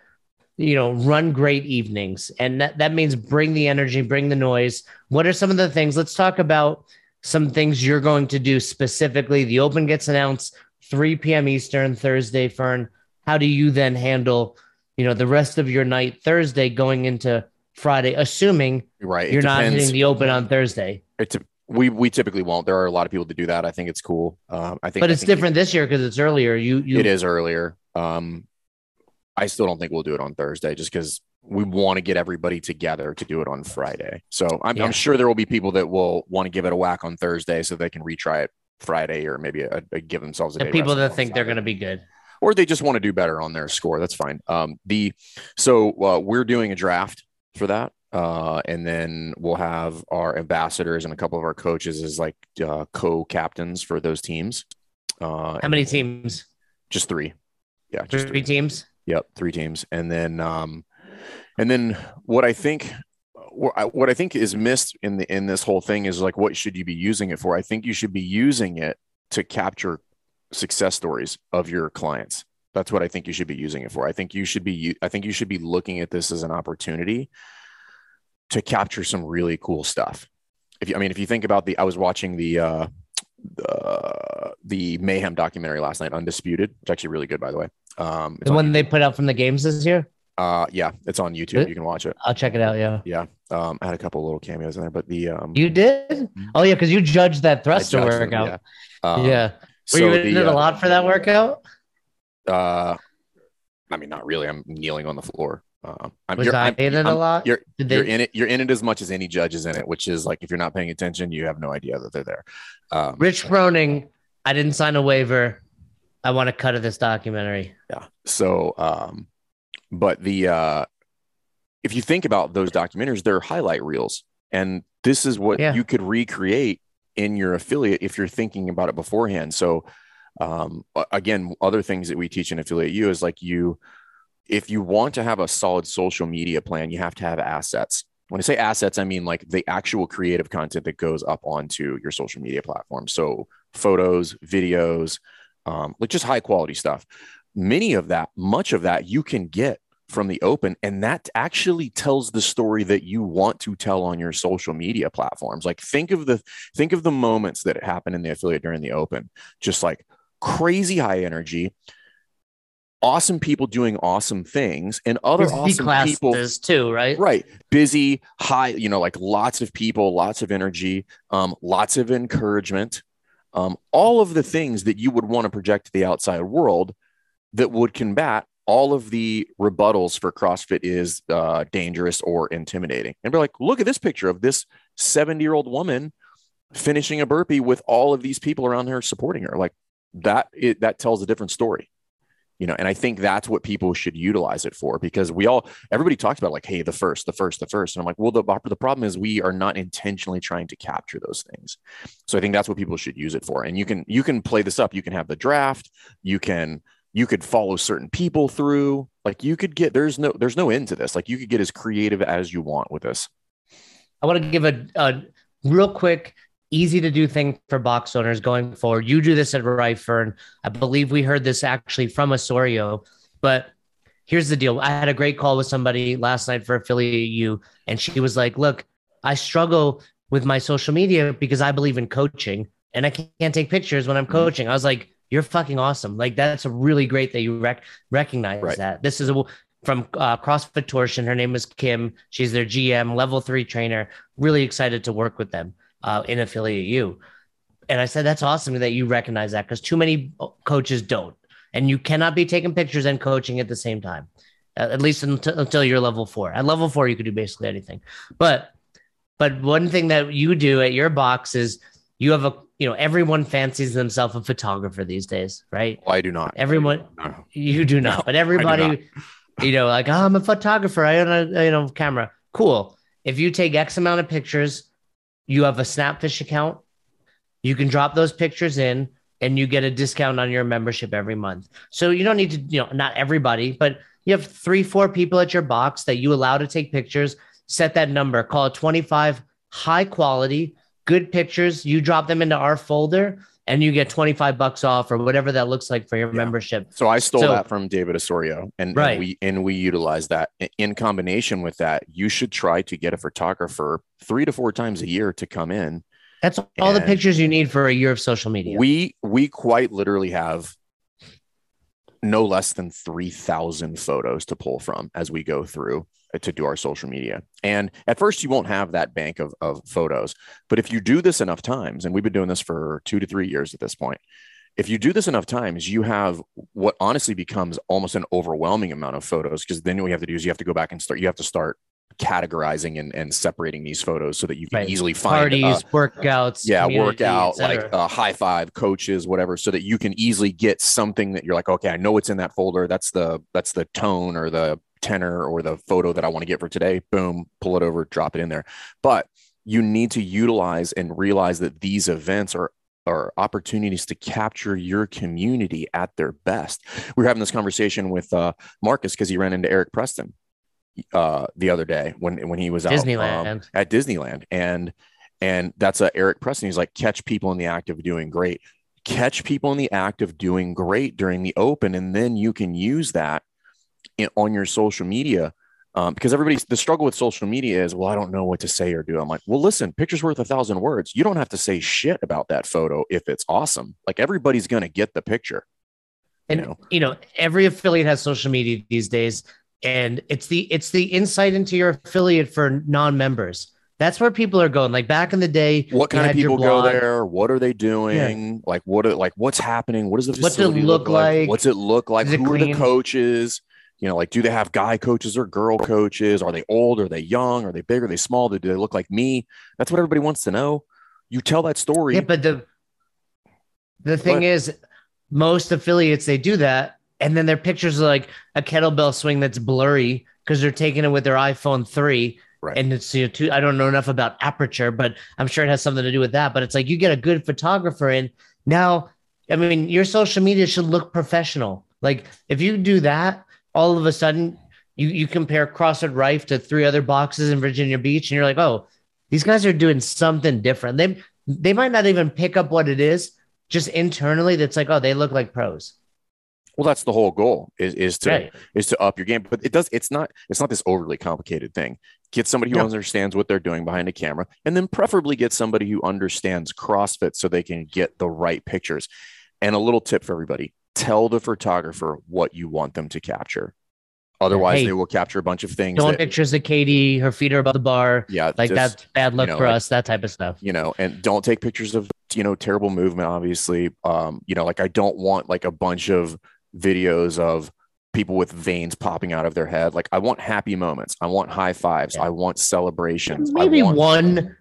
you know, run great evenings. And that, that means bring the energy, bring the noise. What are some of the things? Let's talk about some things you're going to do specifically. The open gets announced 3 p.m. Eastern Thursday, Fern. How do you then handle, you know, the rest of your night Thursday going into Friday, assuming Right. You're not hitting the open on Thursday? It's we we typically won't. There are a lot of people that do that. I think it's cool. Um, I think, But it's think different this year because it's earlier. You you It is earlier. Um, I still don't think we'll do it on Thursday, just because we want to get everybody together to do it on Friday. So I'm, Yeah. I'm sure there will be people that will want to give it a whack on Thursday so they can retry it Friday or maybe a, a- give themselves a the day. people that think they're going to be good. or they just want to do better on their score. That's fine. Um, the so uh, we're doing a draft for that, uh, and then we'll have our ambassadors and a couple of our coaches as like uh, co-captains for those teams. Uh, How many teams? Just three. Yeah, just Three teams. Yep, three teams, and then um, and then what I think what I, what I think is missed in the in this whole thing is like what should you be using it for? I think you should be using it to capture success stories of your clients. That's what I think you should be using it for. I think you should be I think you should be looking at this as an opportunity to capture some really cool stuff. If you, I mean, if you think about the, I was watching the uh, the the Mayhem documentary last night, Undisputed, is actually really good, by the way. Um, it's The on one they put out from the games this year. uh, yeah, it's on YouTube. You can watch it. I'll check it out. Yeah. Yeah. Um, I had a couple little cameos in there, but the um, You did? Oh yeah, because you judged that thruster judged them, workout. Yeah. Um, yeah. Were So you in the, it a uh, lot for that workout? Uh, I mean, not really. I'm kneeling on the floor. Um, I'm, Was you're, I I'm- in it a I'm- lot? You're, Did you're they? in it. You're in it as much as any judge is in it, which is like if you're not paying attention, you have no idea that they're there. Um, Rich Froning, I didn't sign a waiver. I want a cut of this documentary. Yeah. So, um, but the uh, if you think about those documentaries, they're highlight reels, and this is what Yeah. you could recreate in your affiliate if you're thinking about it beforehand. So, um, again, other things that we teach in Affiliate U is like you, if you want to have a solid social media plan, you have to have assets. When I say assets, I mean like the actual creative content that goes up onto your social media platform. So photos, videos, um, like just high quality stuff. Many of that, much of that, you can get from the open, and that actually tells the story that you want to tell on your social media platforms. Like think of the think of the moments that happen in the affiliate during the open, just like crazy high energy, awesome people doing awesome things, and other Busy awesome people too, right? right busy high you know like lots of people lots of energy um, lots of encouragement um, all of the things that you would want to project to the outside world that would combat all of the rebuttals for CrossFit is uh, dangerous or intimidating. And be like, look at this picture of this 70 year old woman finishing a burpee with all of these people around her supporting her. Like that, it, that tells a different story. You know, and I think that's what people should utilize it for because we all, everybody talks about like, hey, the first, the first, the first. And I'm like, well, the, the problem is we are not intentionally trying to capture those things. So I think that's what people should use it for. And you can, you can play this up. You can have the draft. You can, you could follow certain people through like you could get there's no there's no end to this like you could get as creative as you want with this I want to give a, a real quick, easy to do thing for box owners going forward. You do this at Ryfern. I believe we heard this actually from Osorio, but here's the deal. I had a great call with somebody last night for Affiliate U, and she was like, Look, I struggle with my social media because I believe in coaching and I can't take pictures when I'm coaching. I was like, You're fucking awesome. Like, that's a really great that you rec- recognize Right. that. This is a from uh, CrossFit Torsion. Her name is Kim. She's their GM, level three trainer. Really excited to work with them uh, in Affiliate U. And I said, that's awesome that you recognize that because too many coaches don't. And you cannot be taking pictures and coaching at the same time, uh, at least until, until you're level four. At level four, you could do basically anything. But but one thing that you do at your box is you have a you know everyone fancies themselves a photographer these days, right? well, i do not Everyone No. you do not, No, but do everybody, you know, like, oh, I'm a photographer. I own a you know camera. Cool. If you take X amount of pictures, you have a Snapfish account. You can drop those pictures in, and you get a discount on your membership every month. So you don't need to, you know, not everybody, but you have three, four people at your box that you allow to take pictures. Set that number. Call it 25 high quality, good pictures. You drop them into our folder, and you get 25 bucks off or whatever that looks like for your Yeah. membership. so i stole So- that from david osorio and, and we and we utilize that in combination with that you should try to get a photographer three to four times a year to come in That's all the pictures you need for a year of social media. We we quite literally have no less than 3000 photos to pull from as we go through to do our social media. And at first you won't have that bank of, of photos, but if you do this enough times, and we've been doing this for two to three years at this point, if you do this enough times, you have what honestly becomes almost an overwhelming amount of photos. Because then what you have to do is you have to go back and start, you have to start categorizing and, and separating these photos so that you can Right. easily find Parties, uh, workouts, yeah workout like uh, high five coaches whatever so that you can easily get something that you're like okay i know it's in that folder that's the that's the tone or the tenor or the photo that i want to get for today boom pull it over drop it in there but you need to utilize and realize that these events are are opportunities to capture your community at their best. We were having this conversation with uh, Marcus because he ran into Eric Preston uh, the other day when when he was out um, at Disneyland, and and that's uh, Eric Preston. He's like catch people in the act of doing great, catch people in the act of doing great during the open, and then you can use that in, on your social media. Um, because everybody's the struggle with social media is, well, I don't know what to say or do. I'm like, well, listen, picture's worth a thousand words. You don't have to say shit about that photo if it's awesome. Like everybody's gonna get the picture. and you know. you know every affiliate has social media these days and it's the it's the insight into your affiliate for non-members that's where people are going like back in the day What kind of people go there? What are they doing? Like what? Are, like what's happening? What does the What's it facility look like? What's it look like? Is Who are the coaches? You know, like do they have guy coaches or girl coaches? Are they old? Are they young? Are they big? Are they small? Do they look like me? That's what everybody wants to know. You tell that story. yeah but the the thing is, most affiliates they do that and then their pictures are like a kettlebell swing that's blurry because they're taking it with their iphone 3 Right. and it's you know, too, i don't know enough about aperture but i'm sure it has something to do with that but it's like you get a good photographer in now i mean your social media should look professional like if you do that all of a sudden you you compare CrossFit Rife to three other boxes in Virginia Beach, and you're like, oh, these guys are doing something different. They they might not even pick up what it is, just internally. That's like, oh, they look like pros. well, that's the whole goal is is to Right. is to up your game. But it does. It's not. It's not this overly complicated thing. Get somebody who No. understands what they're doing behind a camera, and then preferably get somebody who understands CrossFit so they can get the right pictures. And a little tip for everybody: tell the photographer what you want them to capture. Otherwise, Hey, they will capture a bunch of things. Don't That, pictures of Katie, her feet are above the bar. yeah, Like just- that's bad luck know, for like- us. That type of stuff. you know and don't take pictures of you know terrible movement obviously um you know like i don't want like a bunch of videos of people with veins popping out of their head like i want happy moments i want high fives Yeah. i want celebrations I Maybe want- one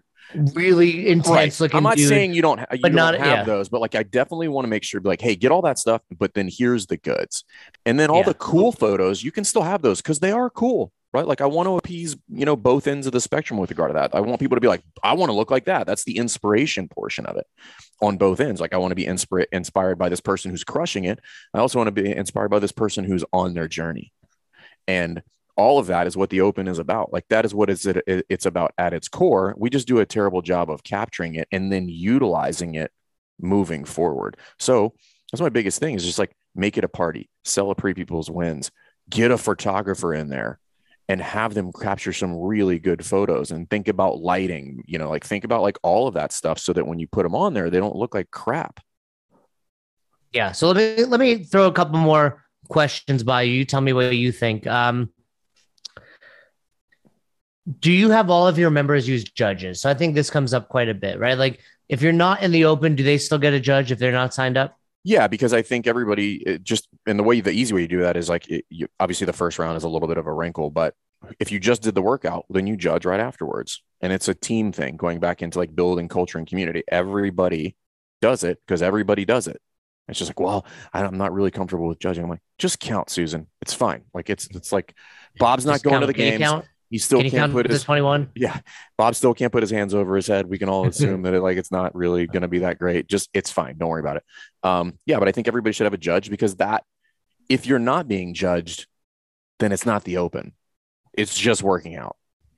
really intense Right. looking i'm not dude. saying you don't, ha- you but don't not- have yeah. those but like i definitely want to make sure be like hey get all that stuff but then here's the goods and then all Yeah. the cool photos you can still have those because they are cool right like i want to appease you know both ends of the spectrum with regard to that i want people to be like i want to look like that that's the inspiration portion of it on both ends like i want to be inspira- inspired by this person who's crushing it i also want to be inspired by this person who's on their journey and all of that is what the open is about like that is what is it it's about at its core we just do a terrible job of capturing it and then utilizing it moving forward so that's my biggest thing is just like make it a party celebrate people's wins get a photographer in there and have them capture some really good photos and think about lighting you know like think about like all of that stuff so that when you put them on there they don't look like crap Yeah. So let me let me throw a couple more questions by you. You tell me what you think. Um, do you have all of your members use judges? So I think this comes up quite a bit, right? Like if you're not in the open, do they still get a judge if they're not signed up? Yeah, because I think everybody just and the way the easy way to do that is like it, you, obviously the first round is a little bit of a wrinkle, but if you just did the workout, then you judge right afterwards, and it's a team thing. Going back into like building culture and community, everybody does it because everybody does it. It's just like, well, I'm not really comfortable with judging. I'm like, just count, Susan. It's fine. Like it's it's like Bob's not Just going to the games. Count, He still can can't put his 21? yeah bob still can't put his hands over his head we can all assume that it, like it's not really going to be that great just it's fine don't worry about it um yeah but i think everybody should have a judge because that if you're not being judged then it's not the open it's just working out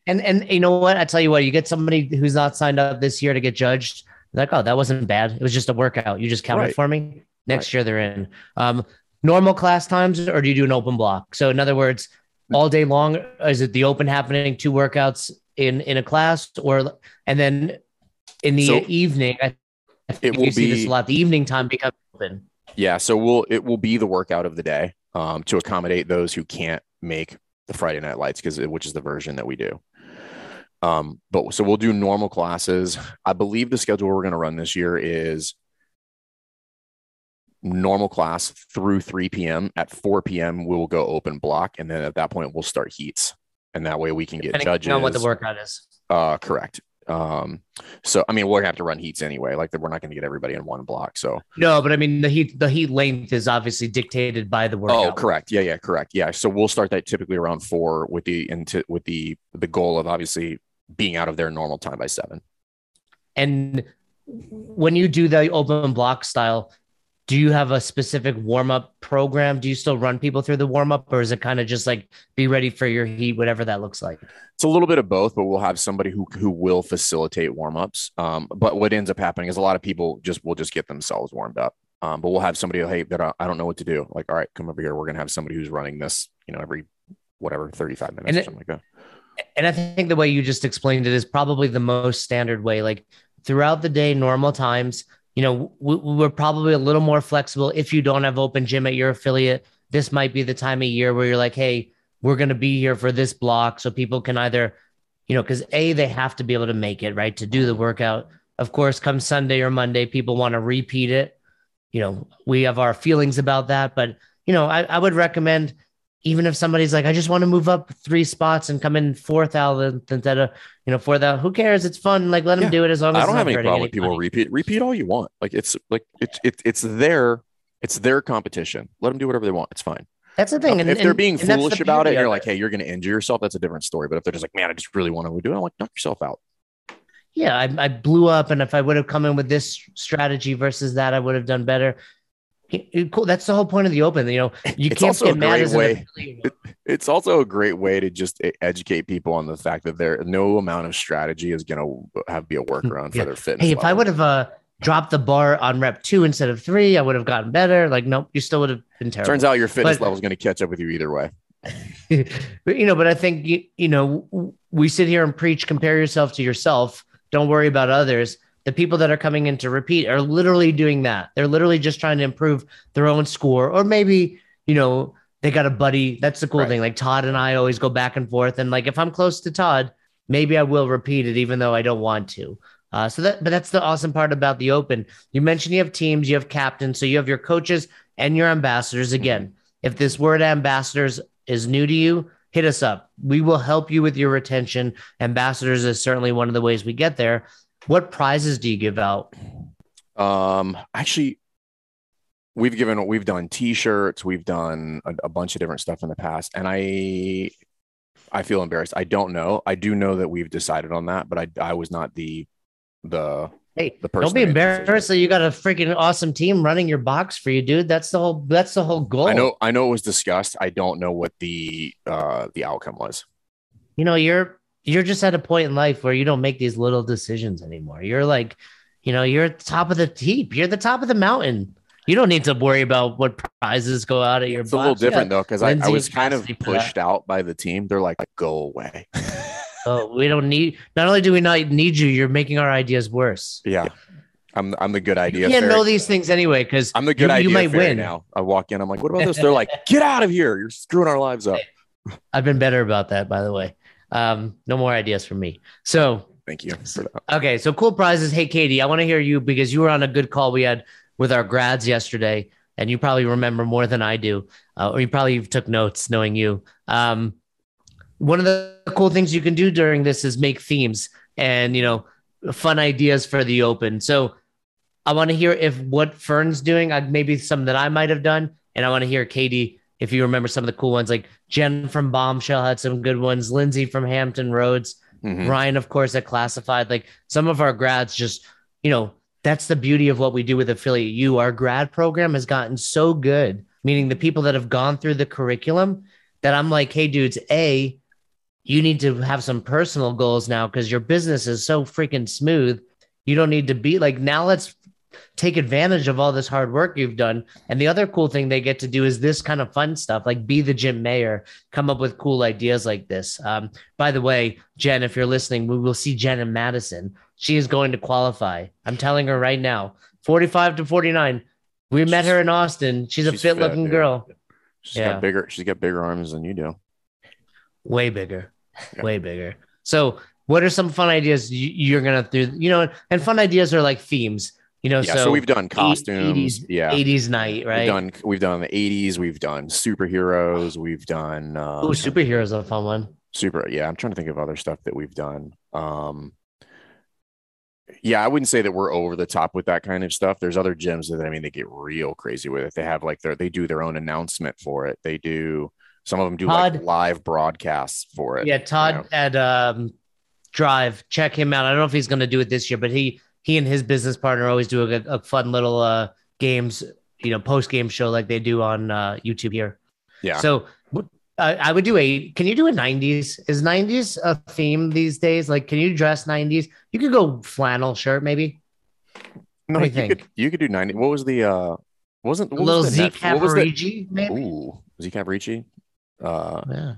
And and you know what? I tell you what, you get somebody who's not signed up this year to get judged. Like, oh, that wasn't bad. It was just a workout. You just counted Right. for me. Next Right. year they're in. Um, normal class times, or do you do an open block? So in other words, all day long, is it the open happening, two workouts in in a class, or and then in the So- evening, I, I think will you see this be- a lot. The evening time becomes open. Yeah, so we'll it will be the workout of the day um, to accommodate those who can't make the Friday night lights because which is the version that we do. Um, but so we'll do normal classes. I believe the schedule we're going to run this year is normal class through 3 p.m. At 4 p.m. we will go open block, and then at that point we'll start heats, and that way we can get judges. Depending judges. on what the workout is. Uh, correct. Um, so I mean we're gonna have to run heats anyway. Like we're not going to get everybody in one block. So No, but I mean the heat the heat length is obviously dictated by the workout. Oh, correct. Yeah, yeah, correct. Yeah. So we'll start that typically around four with the into with the the goal of obviously being out of their normal time by seven. And when you do the open block style, do you have a specific warm up program? Do you still run people through the warm up, or is it kind of just like be ready for your heat, whatever that looks like? It's a little bit of both, but we'll have somebody who who will facilitate warm ups. Um, but what ends up happening is a lot of people just will just get themselves warmed up. Um, but we'll have somebody hey that I, I don't know what to do. Like, all right, come over here. We're gonna have somebody who's running this, you know, every whatever thirty five minutes And or it- like that. And I think the way you just explained it is probably the most standard way. Like throughout the day, normal times, you know, we, we're probably a little more flexible. If you don't have open gym at your affiliate, this might be the time of year where you're like, hey, we're going to be here for this block. So people can either, you know, because A, they have to be able to make it, right, to do the workout. Of course, come Sunday or Monday, people want to repeat it. You know, we have our feelings about that. But, you know, I, I would recommend even if somebody's like, I just want to move up three spots and come in fourth out instead of, you know, fourth out, who cares? It's fun. Like, let them Yeah. do it as long as I don't have any problem with people anybody. repeat repeat all you want. Like it's like it's it, it's their it's their competition. Let them do whatever they want. It's fine. That's the thing. And, if they're being and the foolish about it, and you're like, hey, you're going to injure yourself. That's a different story. But if they're just like, man, I just really want to do it, I'm like, knock yourself out. yeah, I, I blew up. And if I would have come in with this strategy versus that, I would have done better. Cool. That's the whole point of the open. You know, you It's can't get mad as way- affiliate. It's also a great way to just educate people on the fact that there no amount of strategy is going to have be a workaround Yeah. for their fitness. Hey, if I would have uh, dropped the bar on rep two instead of three, I would have gotten better. Like, nope, you still would have been terrible. turns out your fitness level is going to catch up with you either way. but you know, but I think you, you know, we sit here and preach compare yourself to yourself. Don't worry about others. The people that are coming in to repeat are literally doing that. They're literally just trying to improve their own score, or maybe you know they got a buddy. That's the cool Right. thing. Like Todd and I always go back and forth, and like if I'm close to Todd, maybe I will repeat it, even though I don't want to. Uh, so that, but that's the awesome part about the Open. You mentioned you have teams, you have captains, so you have your coaches and your ambassadors. Again, if this word ambassadors is new to you, hit us up. We will help you with your retention. Ambassadors is certainly one of the ways we get there. What prizes do you give out? Um, actually, we've given we've done T-shirts, we've done a, a bunch of different stuff in the past, and I I feel embarrassed. I don't know. I do know that we've decided on that, but I I was not the the Hey, the person. don't be that made the decision. embarrassed that you got a freaking awesome team running your box for you, dude. That's the whole. That's the whole goal. I know I know it was discussed. I don't know what the uh the outcome was. You know, you're you're just at a point in life where you don't make these little decisions anymore. You're like, you know, you're at the top of the heap. You're at the top of the mountain. You don't need to worry about what prizes go out at your It's a little box. You got- different though because I, I was kind of Cassidy for that. pushed out by the team. They're like, "Go away." Oh, we don't need. Not only do we not need you, you're making our ideas worse. yeah, I'm I'm the good idea. you can't fairy. know these things anyway because I'm the good you, idea you might win. now. I walk in. I'm like, "What about this?" They're like, "Get out of here! You're screwing our lives up." I've been better about that, by the way. Um, no more ideas from me. So Thank you. Okay, so cool prizes. Hey, Katie, I want to hear you because you were on a good call we had with our grads yesterday, and you probably remember more than I do, uh, or you probably took notes knowing you. Um, one of the cool things you can do during this is make themes and you know fun ideas for the open. So I want to hear if what Fern's doing, uh, maybe some that I might have done, and I want to hear Katie if you remember some of the cool ones. Like Jen from Bombshell had some good ones. Lindsay from Hampton Roads. Mhm. Ryan, of course, at Classified. Like some of our grads just, you know, that's the beauty of what we do with Affiliate U. Our grad program has gotten so good, meaning the people that have gone through the curriculum that I'm like, hey, dudes, A, you need to have some personal goals now because your business is so freaking smooth. You don't need to be like, now let's take advantage of all this hard work you've done. And the other cool thing they get to do is this kind of fun stuff, like be the gym mayor, come up with cool ideas like this. Um, by the way, Jen, if you're listening, we will see Jen in Madison she is going to qualify. I'm telling her right now. 45 to 49. We met her in Austin. She's, a she's fit fit, looking dude. girl. She's Yeah. got bigger. She's got bigger arms than you do. Way bigger. Yeah. Way bigger. So, what are some fun ideas you're going to do? You know, and fun ideas are like themes, you know, Yeah. so, So, we've done costumes. 80s yeah. 80s night, right? We've done we've done the 80s. We've done superheroes. We've done um, Ooh, superheroes are a fun one. super. Yeah, I'm trying to think of other stuff that we've done. Um, yeah, I wouldn't say that we're over the top with that kind of stuff. There's other gyms that I mean they get real crazy with it. They have like their they do their own announcement for it. They do some of them do like live broadcasts for it. Yeah, Todd you know? at um, Drive, check him out. I don't know if he's going to do it this year, but he he and his business partner always do a, a fun little uh, games, you know, post game show like they do on uh, YouTube here. Yeah. So I would do a. Can you do a '90s? Is '90s a theme these days? Like, can you dress '90s? You could go flannel shirt, maybe. No, you you could you could do 90. What was the uh wasn't what little was the Z net- was the- Cavaricci, maybe. Ooh, Z Cavaricci. Uh Yeah.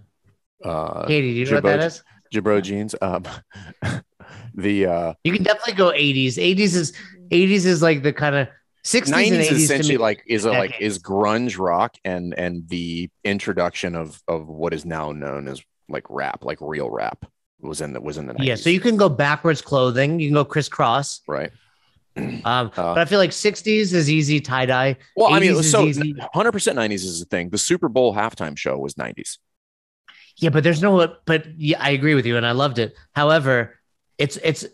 uh Katie, do you know what that Jabot- is? Jabro jeans. Um the uh You can definitely go 80s. 80s is 80s is like the kind of 60s 90s and 80s is to essentially like is a like is grunge rock and and the introduction of of what is now known as like rap, like real rap was in the was in the 90s. Yeah, so you can go backwards clothing. You can go crisscross. right. Um, Uh, but I feel like 60s is easy tie dye. Well, I mean, 80s is so easy. 100% 90s is the thing. The Super Bowl halftime show was 90s. Yeah, but there's no. But yeah, I agree with you, and I loved it. However, it's it's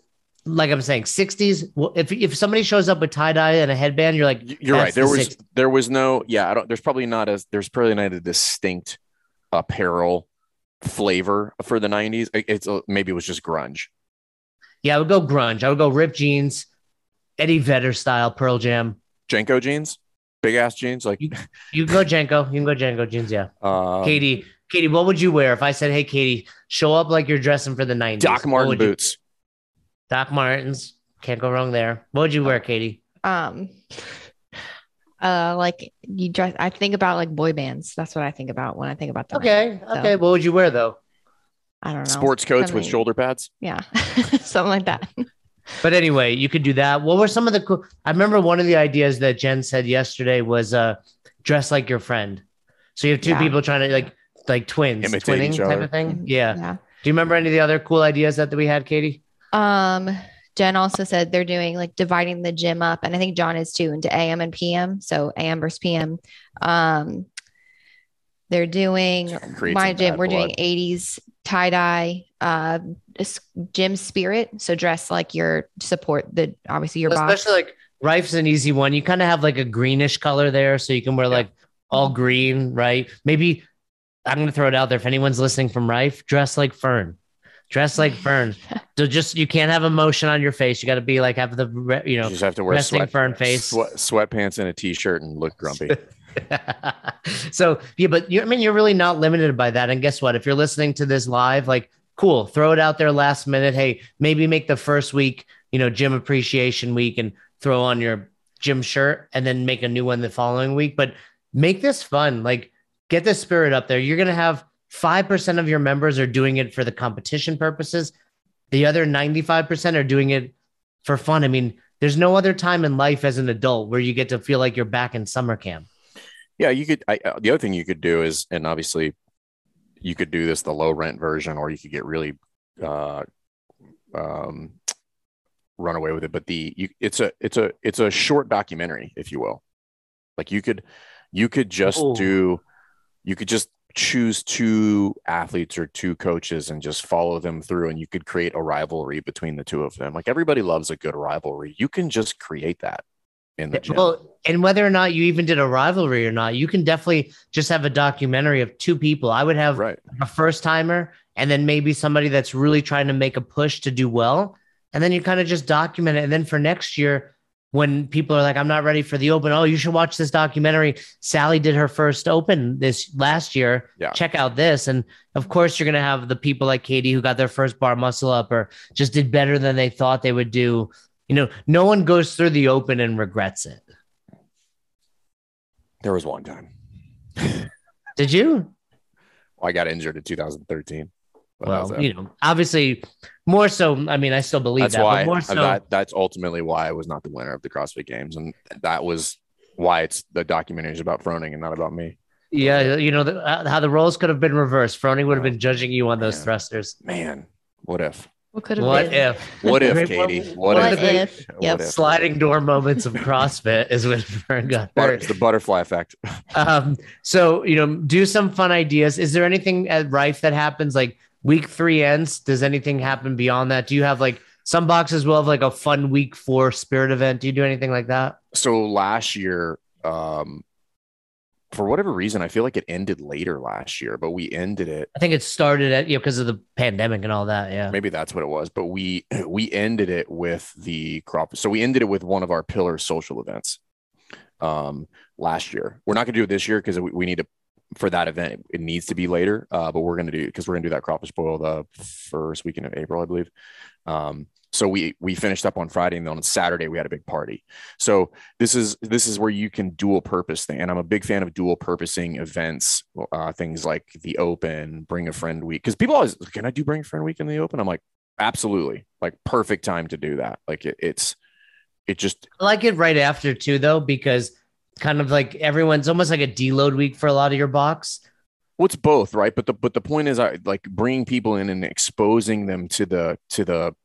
like I'm saying, 60s. Well, if if somebody shows up with tie dye and a headband, you're like, You're right. There the was 60s. there was no yeah. I don't. There's probably not a there's probably not a distinct apparel flavor for the 90s. It's a, maybe it was just grunge. yeah, I would go grunge. I would go ripped jeans, Eddie Vedder style, Pearl Jam. JNCO jeans, big ass jeans, like You can go JNCO. You can go JNCO jeans. Yeah, um, Katie. Katie, what would you wear if I said, "Hey, Katie, show up like you're dressing for the '90s"? Doc Martens you- boots. Doc Martens. Can't go wrong there. What would you wear, Katie? Um, uh, like you dress. I think about like boy bands. That's what I think about when I think about them. Okay. Okay. What would you wear though? I don't know. Sports coats with shoulder pads. Yeah, something like that. But anyway, you could do that. What were some of the cool? I remember one of the ideas that Jen said yesterday was uh, dress like your friend. So you have two Yeah. people trying to like like twins, Imitate twinning each type of thing. Yeah. Yeah. Do you remember any of the other cool ideas that, that we had, Katie? Um, Jen also said they're doing like dividing the gym up, and I think John is too into AM and PM. So AM versus PM. Um, they're doing Create my gym. We're blood. doing 80s tie dye, uh, s- gym spirit. So dress like your support the obviously your box. Especially like Rife's an easy one. You kind of have like a greenish color there, so you can wear like all green, right? Maybe I'm gonna throw it out there. If anyone's listening from Rife, dress like Fern. Dress like Fern. So just you can't have emotion on your face. You got to be like have the re- you You know just have to wear resting sweat, fern face. sweat, sweatpants and a t-shirt and look grumpy. so yeah, but you I mean you're really not limited by that. And guess what? If you're listening to this live, like cool, throw it out there last minute. Hey, maybe make the first week, you know, gym appreciation week and throw on your gym shirt and then make a new one the following week. But make this fun. Like get the spirit up there. You're gonna have five percent of your members are doing it for the competition purposes. The other 95% are doing it for fun. I mean, there's no other time in life as an adult where you get to feel like you're back in summer camp. Yeah, you could. I, uh, the other thing you could do is, and obviously, you could do this the low rent version, or you could get really, uh, um, run away with it. But the you, it's a it's a it's a short documentary, if you will. Like you could you could just Ooh. do, you could just choose two athletes or two coaches and just follow them through, and you could create a rivalry between the two of them. Like everybody loves a good rivalry. You can just create that in the gym. Well, and whether or not you even did a rivalry or not, you can definitely just have a documentary of two people. I would have right. a first timer and then maybe somebody that's really trying to make a push to do well. And then you kind of just document it. And then for next year, when people are like, I'm not ready for the open, oh, you should watch this documentary. Sally did her first open this last year. Yeah. Check out this. And of course, you're going to have the people like Katie who got their first bar muscle up or just did better than they thought they would do. You know, no one goes through the open and regrets it. There was one time. Did you? Well, I got injured in 2013. But well, you know, obviously more so. I mean, I still believe that's that, why but more so. that, that's ultimately why I was not the winner of the CrossFit Games, and that was why it's the documentary is about Froning and not about me. yeah, you know the, uh, how the roles could have been reversed. Froning would have been judging you on those Yeah. thrusters. Man, what if? What could have What been? if? What if, Katie? What, What if? if? What Yep. if? Sliding door moments of CrossFit is when Fern got Butter- hurt. it's the butterfly effect. Um, so you know, do some fun ideas. Is there anything at Rife that happens like week three ends? Does anything happen beyond that? Do you have like some boxes will have like a fun week four spirit event? Do you do anything like that? So last year, um, for whatever reason, I feel like it ended later last year, but we ended it. I think it started at you know because of the pandemic and all that. Yeah. Maybe that's what it was, but we we ended it with the crop. So we ended it with one of our pillar social events um last year. We're not going to do it this year because we, we need to for that event. It needs to be later, uh, but we're going to do because we're going to do that crawfish boil the first weekend of April, I believe. Um, so we we finished up on Friday, and then on Saturday we had a big party. So this is this is where you can dual purpose thing, and I'm a big fan of dual purposing events, uh, things like the Open, Bring a Friend Week, because people always can I do Bring a Friend Week in the Open? I'm like absolutely, like perfect time to do that. Like it, it's it just I like it right after too, though, because kind of like everyone's almost like a deload week for a lot of your box. well, it's both, right? But the but the point is, I like bringing people in and exposing them to the to the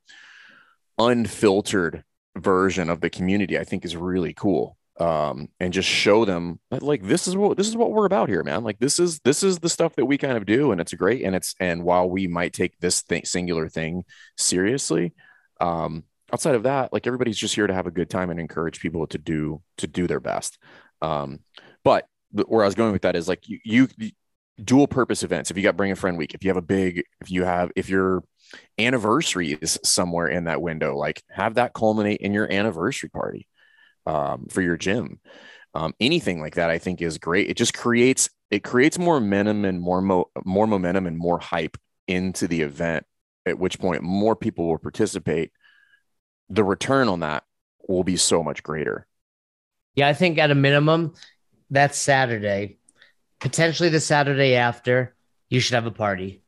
unfiltered version of the community. I think is really cool. Um, and just show them like this is what this is what we're about here, man. Like this is this is the stuff that we kind of do, and it's great. And it's and while we might take this thing singular thing seriously, um, outside of that, like everybody's just here to have a good time and encourage people to do to do their best. Um, but where I was going with that is like you, you dual purpose events. If you got bring a friend week, if you have a big, if you have, if your anniversary is somewhere in that window, like have that culminate in your anniversary party um, for your gym. Um, anything like that, I think is great. It just creates it creates more momentum and more mo- more momentum and more hype into the event. At which point, more people will participate. The return on that will be so much greater. Yeah, I think at a minimum, that's Saturday. Potentially the Saturday after, you should have a party.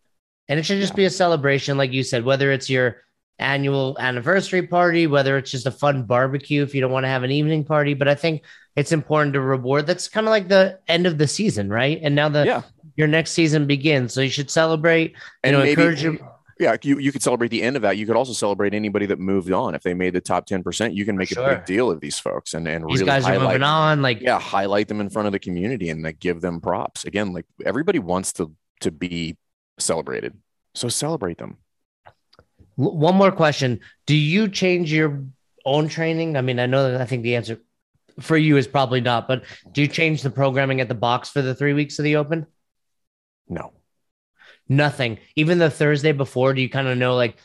And it should just be a celebration, like you said, whether it's your annual anniversary party, whether it's just a fun barbecue if you don't want to have an evening party. But I think it's important to reward. That's kind of like the end of the season, right? And now the Yeah. your next season begins. So you should celebrate, you And know, maybe- encourage your Yeah, you, you could celebrate the end of that. You could also celebrate anybody that moved on. If they made the top 10%, you can make a big deal of these folks and, and these really guys are moving on. Like yeah, highlight them in front of the community and like give them props. Again, like everybody wants to to be celebrated. So celebrate them. One more question. Do you change your own training? I mean, I know that I think the answer for you is probably not, but do you change the programming at the box for the three weeks of the open? No. Nothing. Even the Thursday before, do you kind of know, like,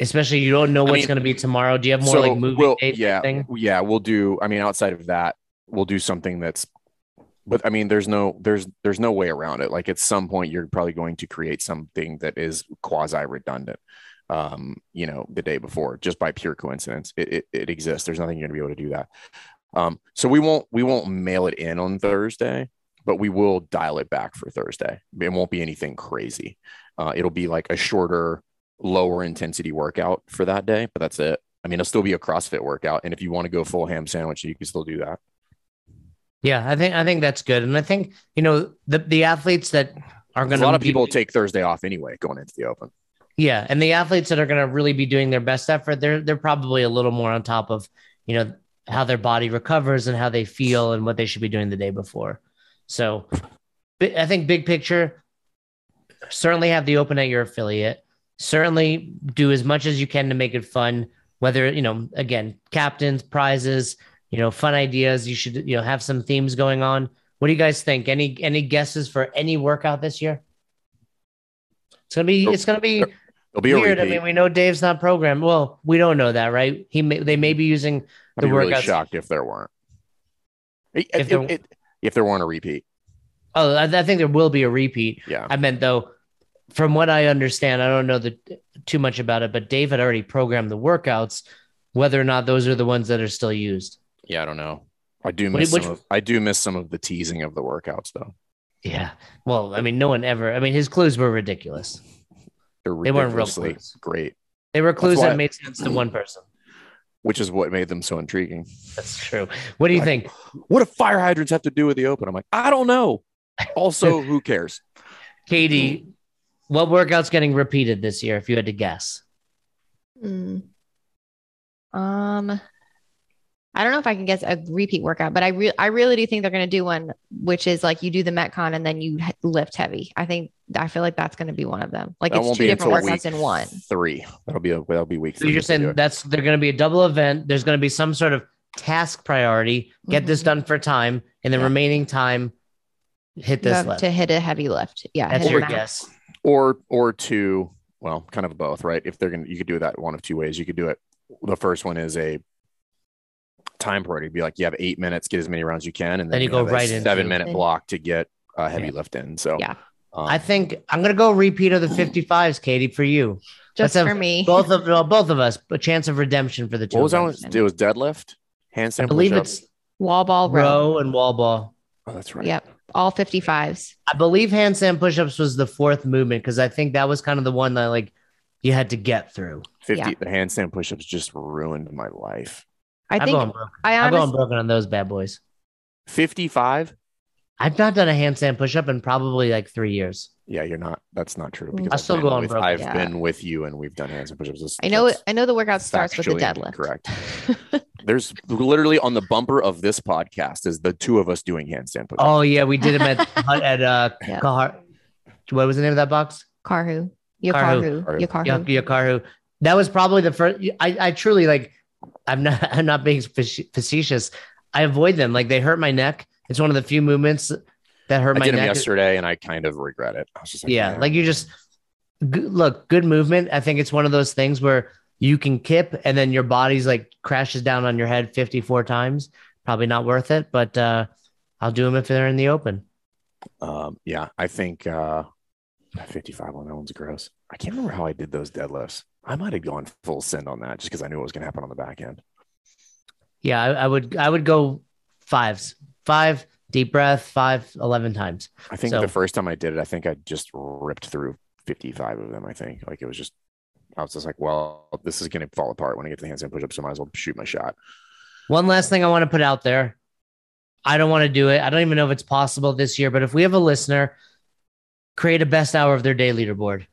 especially you don't know I what's mean, going to be tomorrow? Do you have more like movie we'll, yeah, thing? yeah, we'll do. I mean, outside of that, we'll do something that's. But I mean, there's no there's there's no way around it. Like at some point, you're probably going to create something that is quasi redundant. Um, you know, the day before, just by pure coincidence, it it, it exists. There's nothing you're gonna be able to do that. Um, so we won't we won't mail it in on Thursday, but we will dial it back for Thursday. It won't be anything crazy. Uh, it'll be like a shorter, lower intensity workout for that day, but that's it. I mean, it'll still be a CrossFit workout, and if you want to go full ham sandwich, you can still do that. Yeah, I think I think that's good, and I think you know the the athletes that are going a to lot of people take Thursday off anyway, going into the Open. Yeah, and the athletes that are going to really be doing their best effort, they're they're probably a little more on top of you know how their body recovers and how they feel and what they should be doing the day before. So, I think big picture, certainly have the open at your affiliate. Certainly do as much as you can to make it fun. Whether you know, again, captains, prizes, you know, fun ideas. You should you know have some themes going on. What do you guys think? Any any guesses for any workout this year? It's gonna be. It's gonna be It'll be weird. I mean, we know Dave's not programmed. Well, we don't know that, right? He may, they may be using I'd the be really shocked if there weren't. If, if, there- it- if there weren't a repeat, Oh, I, I think there will be a repeat. yeah. I meant though, from what I understand, I don't know the, too much about it, but Dave had already programmed the workouts. Whether or not those are the ones that are still used. Yeah, I don't know. I do miss which- some of, I do miss some of the teasing of the workouts though. Yeah. Well, I mean, no one ever. I mean, his clues were ridiculous. They're They weren't real clues. great, They were clues that made sense to one person. Which is what made them so intriguing. That's true. What do you Like- think? What do fire hydrants have to do with the open? I'm like, I don't know. Also, who cares? Katie, what workout's getting repeated this year if you had to guess? Mm. Um, I don't know if I can guess a repeat workout, but I re- I really do think they're going to do one, which is like you do the Metcon and then you lift heavy. I think I feel like that's going to be one of them. Like That it's two different workouts in one. Three. That'll be a that'll be week So three. you're if saying that's they're going to be a double event. There's going to be some sort of task priority. Get this Mhm. done for time, and the Yeah. remaining time, hit You this lift. to hit a heavy lift. Yeah, That's your guess. or or two. Well, kind of both, right? If they're gonna, you could do that one of two ways. You could do it. The first one is a time priority. Be like, you have eight minutes, get as many rounds you can, and then, Then you go have a right into- seven minute Then- block to get a heavy Yeah. lift in. So Yeah. um, I think I'm going to go repeat of the 55s, Katie, for you. Just Let's have for me. Both of well, both of us, a chance of redemption for the two. what was of that? It was deadlift, handstand. I believe push-up. it's Wall ball row. row and wall ball. Oh, that's right. Yep. All 55s. I believe handstand push-ups was the fourth movement because I think that was kind of the one that like you had to get through. Fifty. Yeah. The handstand push-ups just ruined my life. I I'm think going broken. I I'm going broken on those bad boys. Fifty-five. I've not done a handstand push-up in probably like three years. Yeah, you're not. That's not true. Mm. Because I I've still been go on with, broken. I've Yeah. been with you, and we've done handstand push-ups. That's- I know. I know the workout starts with the factually deadlift. Correct. There's literally on the bumper of this podcast is the two of us doing handstand push-ups. Oh yeah, we did them at at uh Yeah. Kahar. What was the name of that box? Carhu. Carhu. Yakarhu. Yakarhu. Yak- Yakaru. That was probably the first. I, I truly like. I'm not. I'm not being facetious. I avoid them. Like they hurt my neck. It's one of the few movements that hurt I my did them neck. yesterday, and I kind of regret it. I was just like, yeah, like you just look good movement. I think it's one of those things where you can kip and then your body's like crashes down on your head 54 times. Probably not worth it, but uh, I'll do them if they're in the open. Um, yeah, I think uh, 55 on that one's gross. I can't remember how I did those deadlifts. I might have gone full send on that just because I knew what was going to happen on the back end. Yeah, I, I would. I would go fives, five deep breath, five, 11 times. I think So- the first time I did it, I think I just ripped through 55 of them. I think like it was just, I was just like, well, this is going to fall apart when I get to the handstand push-ups, so I might as well shoot my shot. One last thing I want to put out there. I don't want to do it. I don't even know if it's possible this year, but if we have a listener, create a best hour of their day leaderboard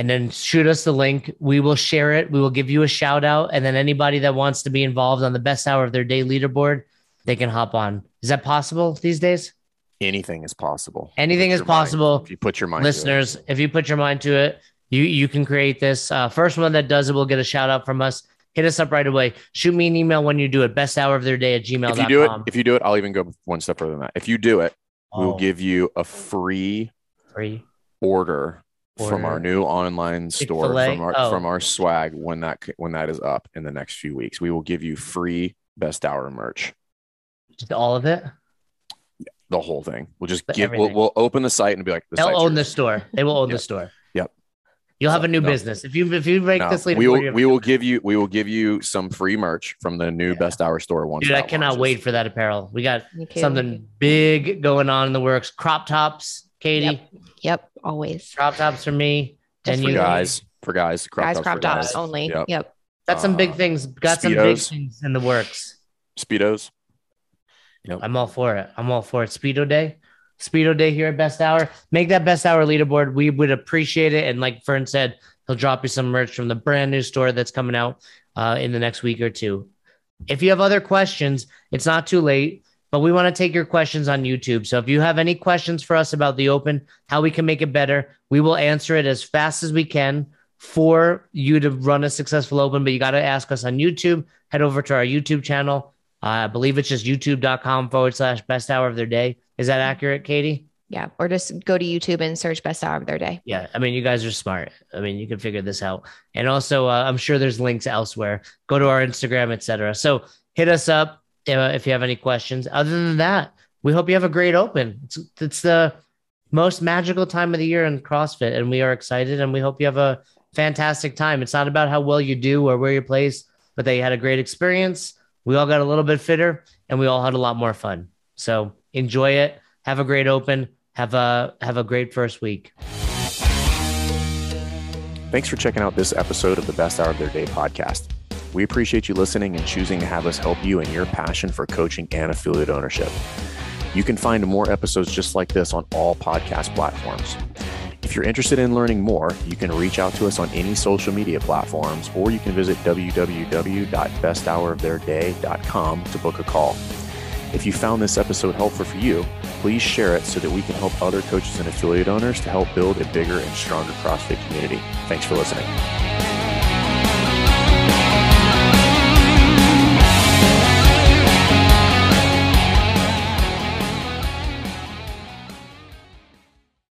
and then shoot us the link. We will share it. We will give you a shout out. And then anybody that wants to be involved on the best hour of their day leaderboard, they can hop on. Is that possible these days? Anything is possible. Anything is your mind- possible. if you put your mind, to it. Listeners, if you put your mind to it, you you can create this. Uh, first one that does it will get a shout out from us. Hit us up right away. Shoot me an email when you do it. Best hour of their day at gmail.com. If you do it, if you do it, I'll even go one step further than that. If you do it, we'll Oh, give you a free free. order, from our new online store Chick-fil-A? from our Oh. from our swag when that when that is up in the next few weeks. We will give you free best hour merch. Just all of it. The whole thing. We'll just But give we'll, we'll open the site and be like the They'll site's own the store. They will own the store. Yep. You'll have a new no. business if you if you make No, this we will we will give you we will give you some free merch from the new Yeah. best hour store once Dude, I cannot launches. wait for that apparel. We got something big going on in the works. Crop tops, Katie. Yep. Yep. Always. Crop tops for me. Just and for you guys for guys crop guys, tops crop tops guys. only. Yep. Yep. got some big Uh, things. Got some big things in the works. speedos. I'm all for it. I'm all for it. Speedo Day. Speedo Day here at Best Hour. Make that Best Hour leaderboard. We would appreciate it. And like Fern said, he'll drop you some merch from the brand new store that's coming out uh, in the next week or two. If you have other questions, it's not too late, but we want to take your questions on YouTube. So if you have any questions for us about the open, how we can make it better, we will answer it as fast as we can for you to run a successful open. But you got to ask us on YouTube. Head over to our YouTube channel. Uh, I believe it's just youtube.com forward slash best hour of their day. Is that accurate, Katie? Yeah. Or just go to YouTube and search best hour of their day. Yeah. I mean, you guys are smart. I mean, you can figure this out. And also, uh, I'm sure there's links elsewhere. Go to our Instagram, etc. So hit us up Uh, if you have any questions. Other than that, we hope you have a great open. It's, it's the most magical time of the year in CrossFit, and we are excited and we hope you have a fantastic time. It's not about how well you do or where you place, but that you had a great experience. We all got a little bit fitter and we all had a lot more fun. So enjoy it. Have a great open. Have a have a great first week. Thanks for checking out this episode of the Best Hour of Their Day podcast. We appreciate you listening and choosing to have us help you in your passion for coaching and affiliate ownership. You can find more episodes just like this on all podcast platforms. If you're interested in learning more, you can reach out to us on any social media platforms or you can visit www.besthouroftheirday.com to book a call. If you found this episode helpful for you, please share it so that we can help other coaches and affiliate owners to help build a bigger and stronger CrossFit community. Thanks for listening.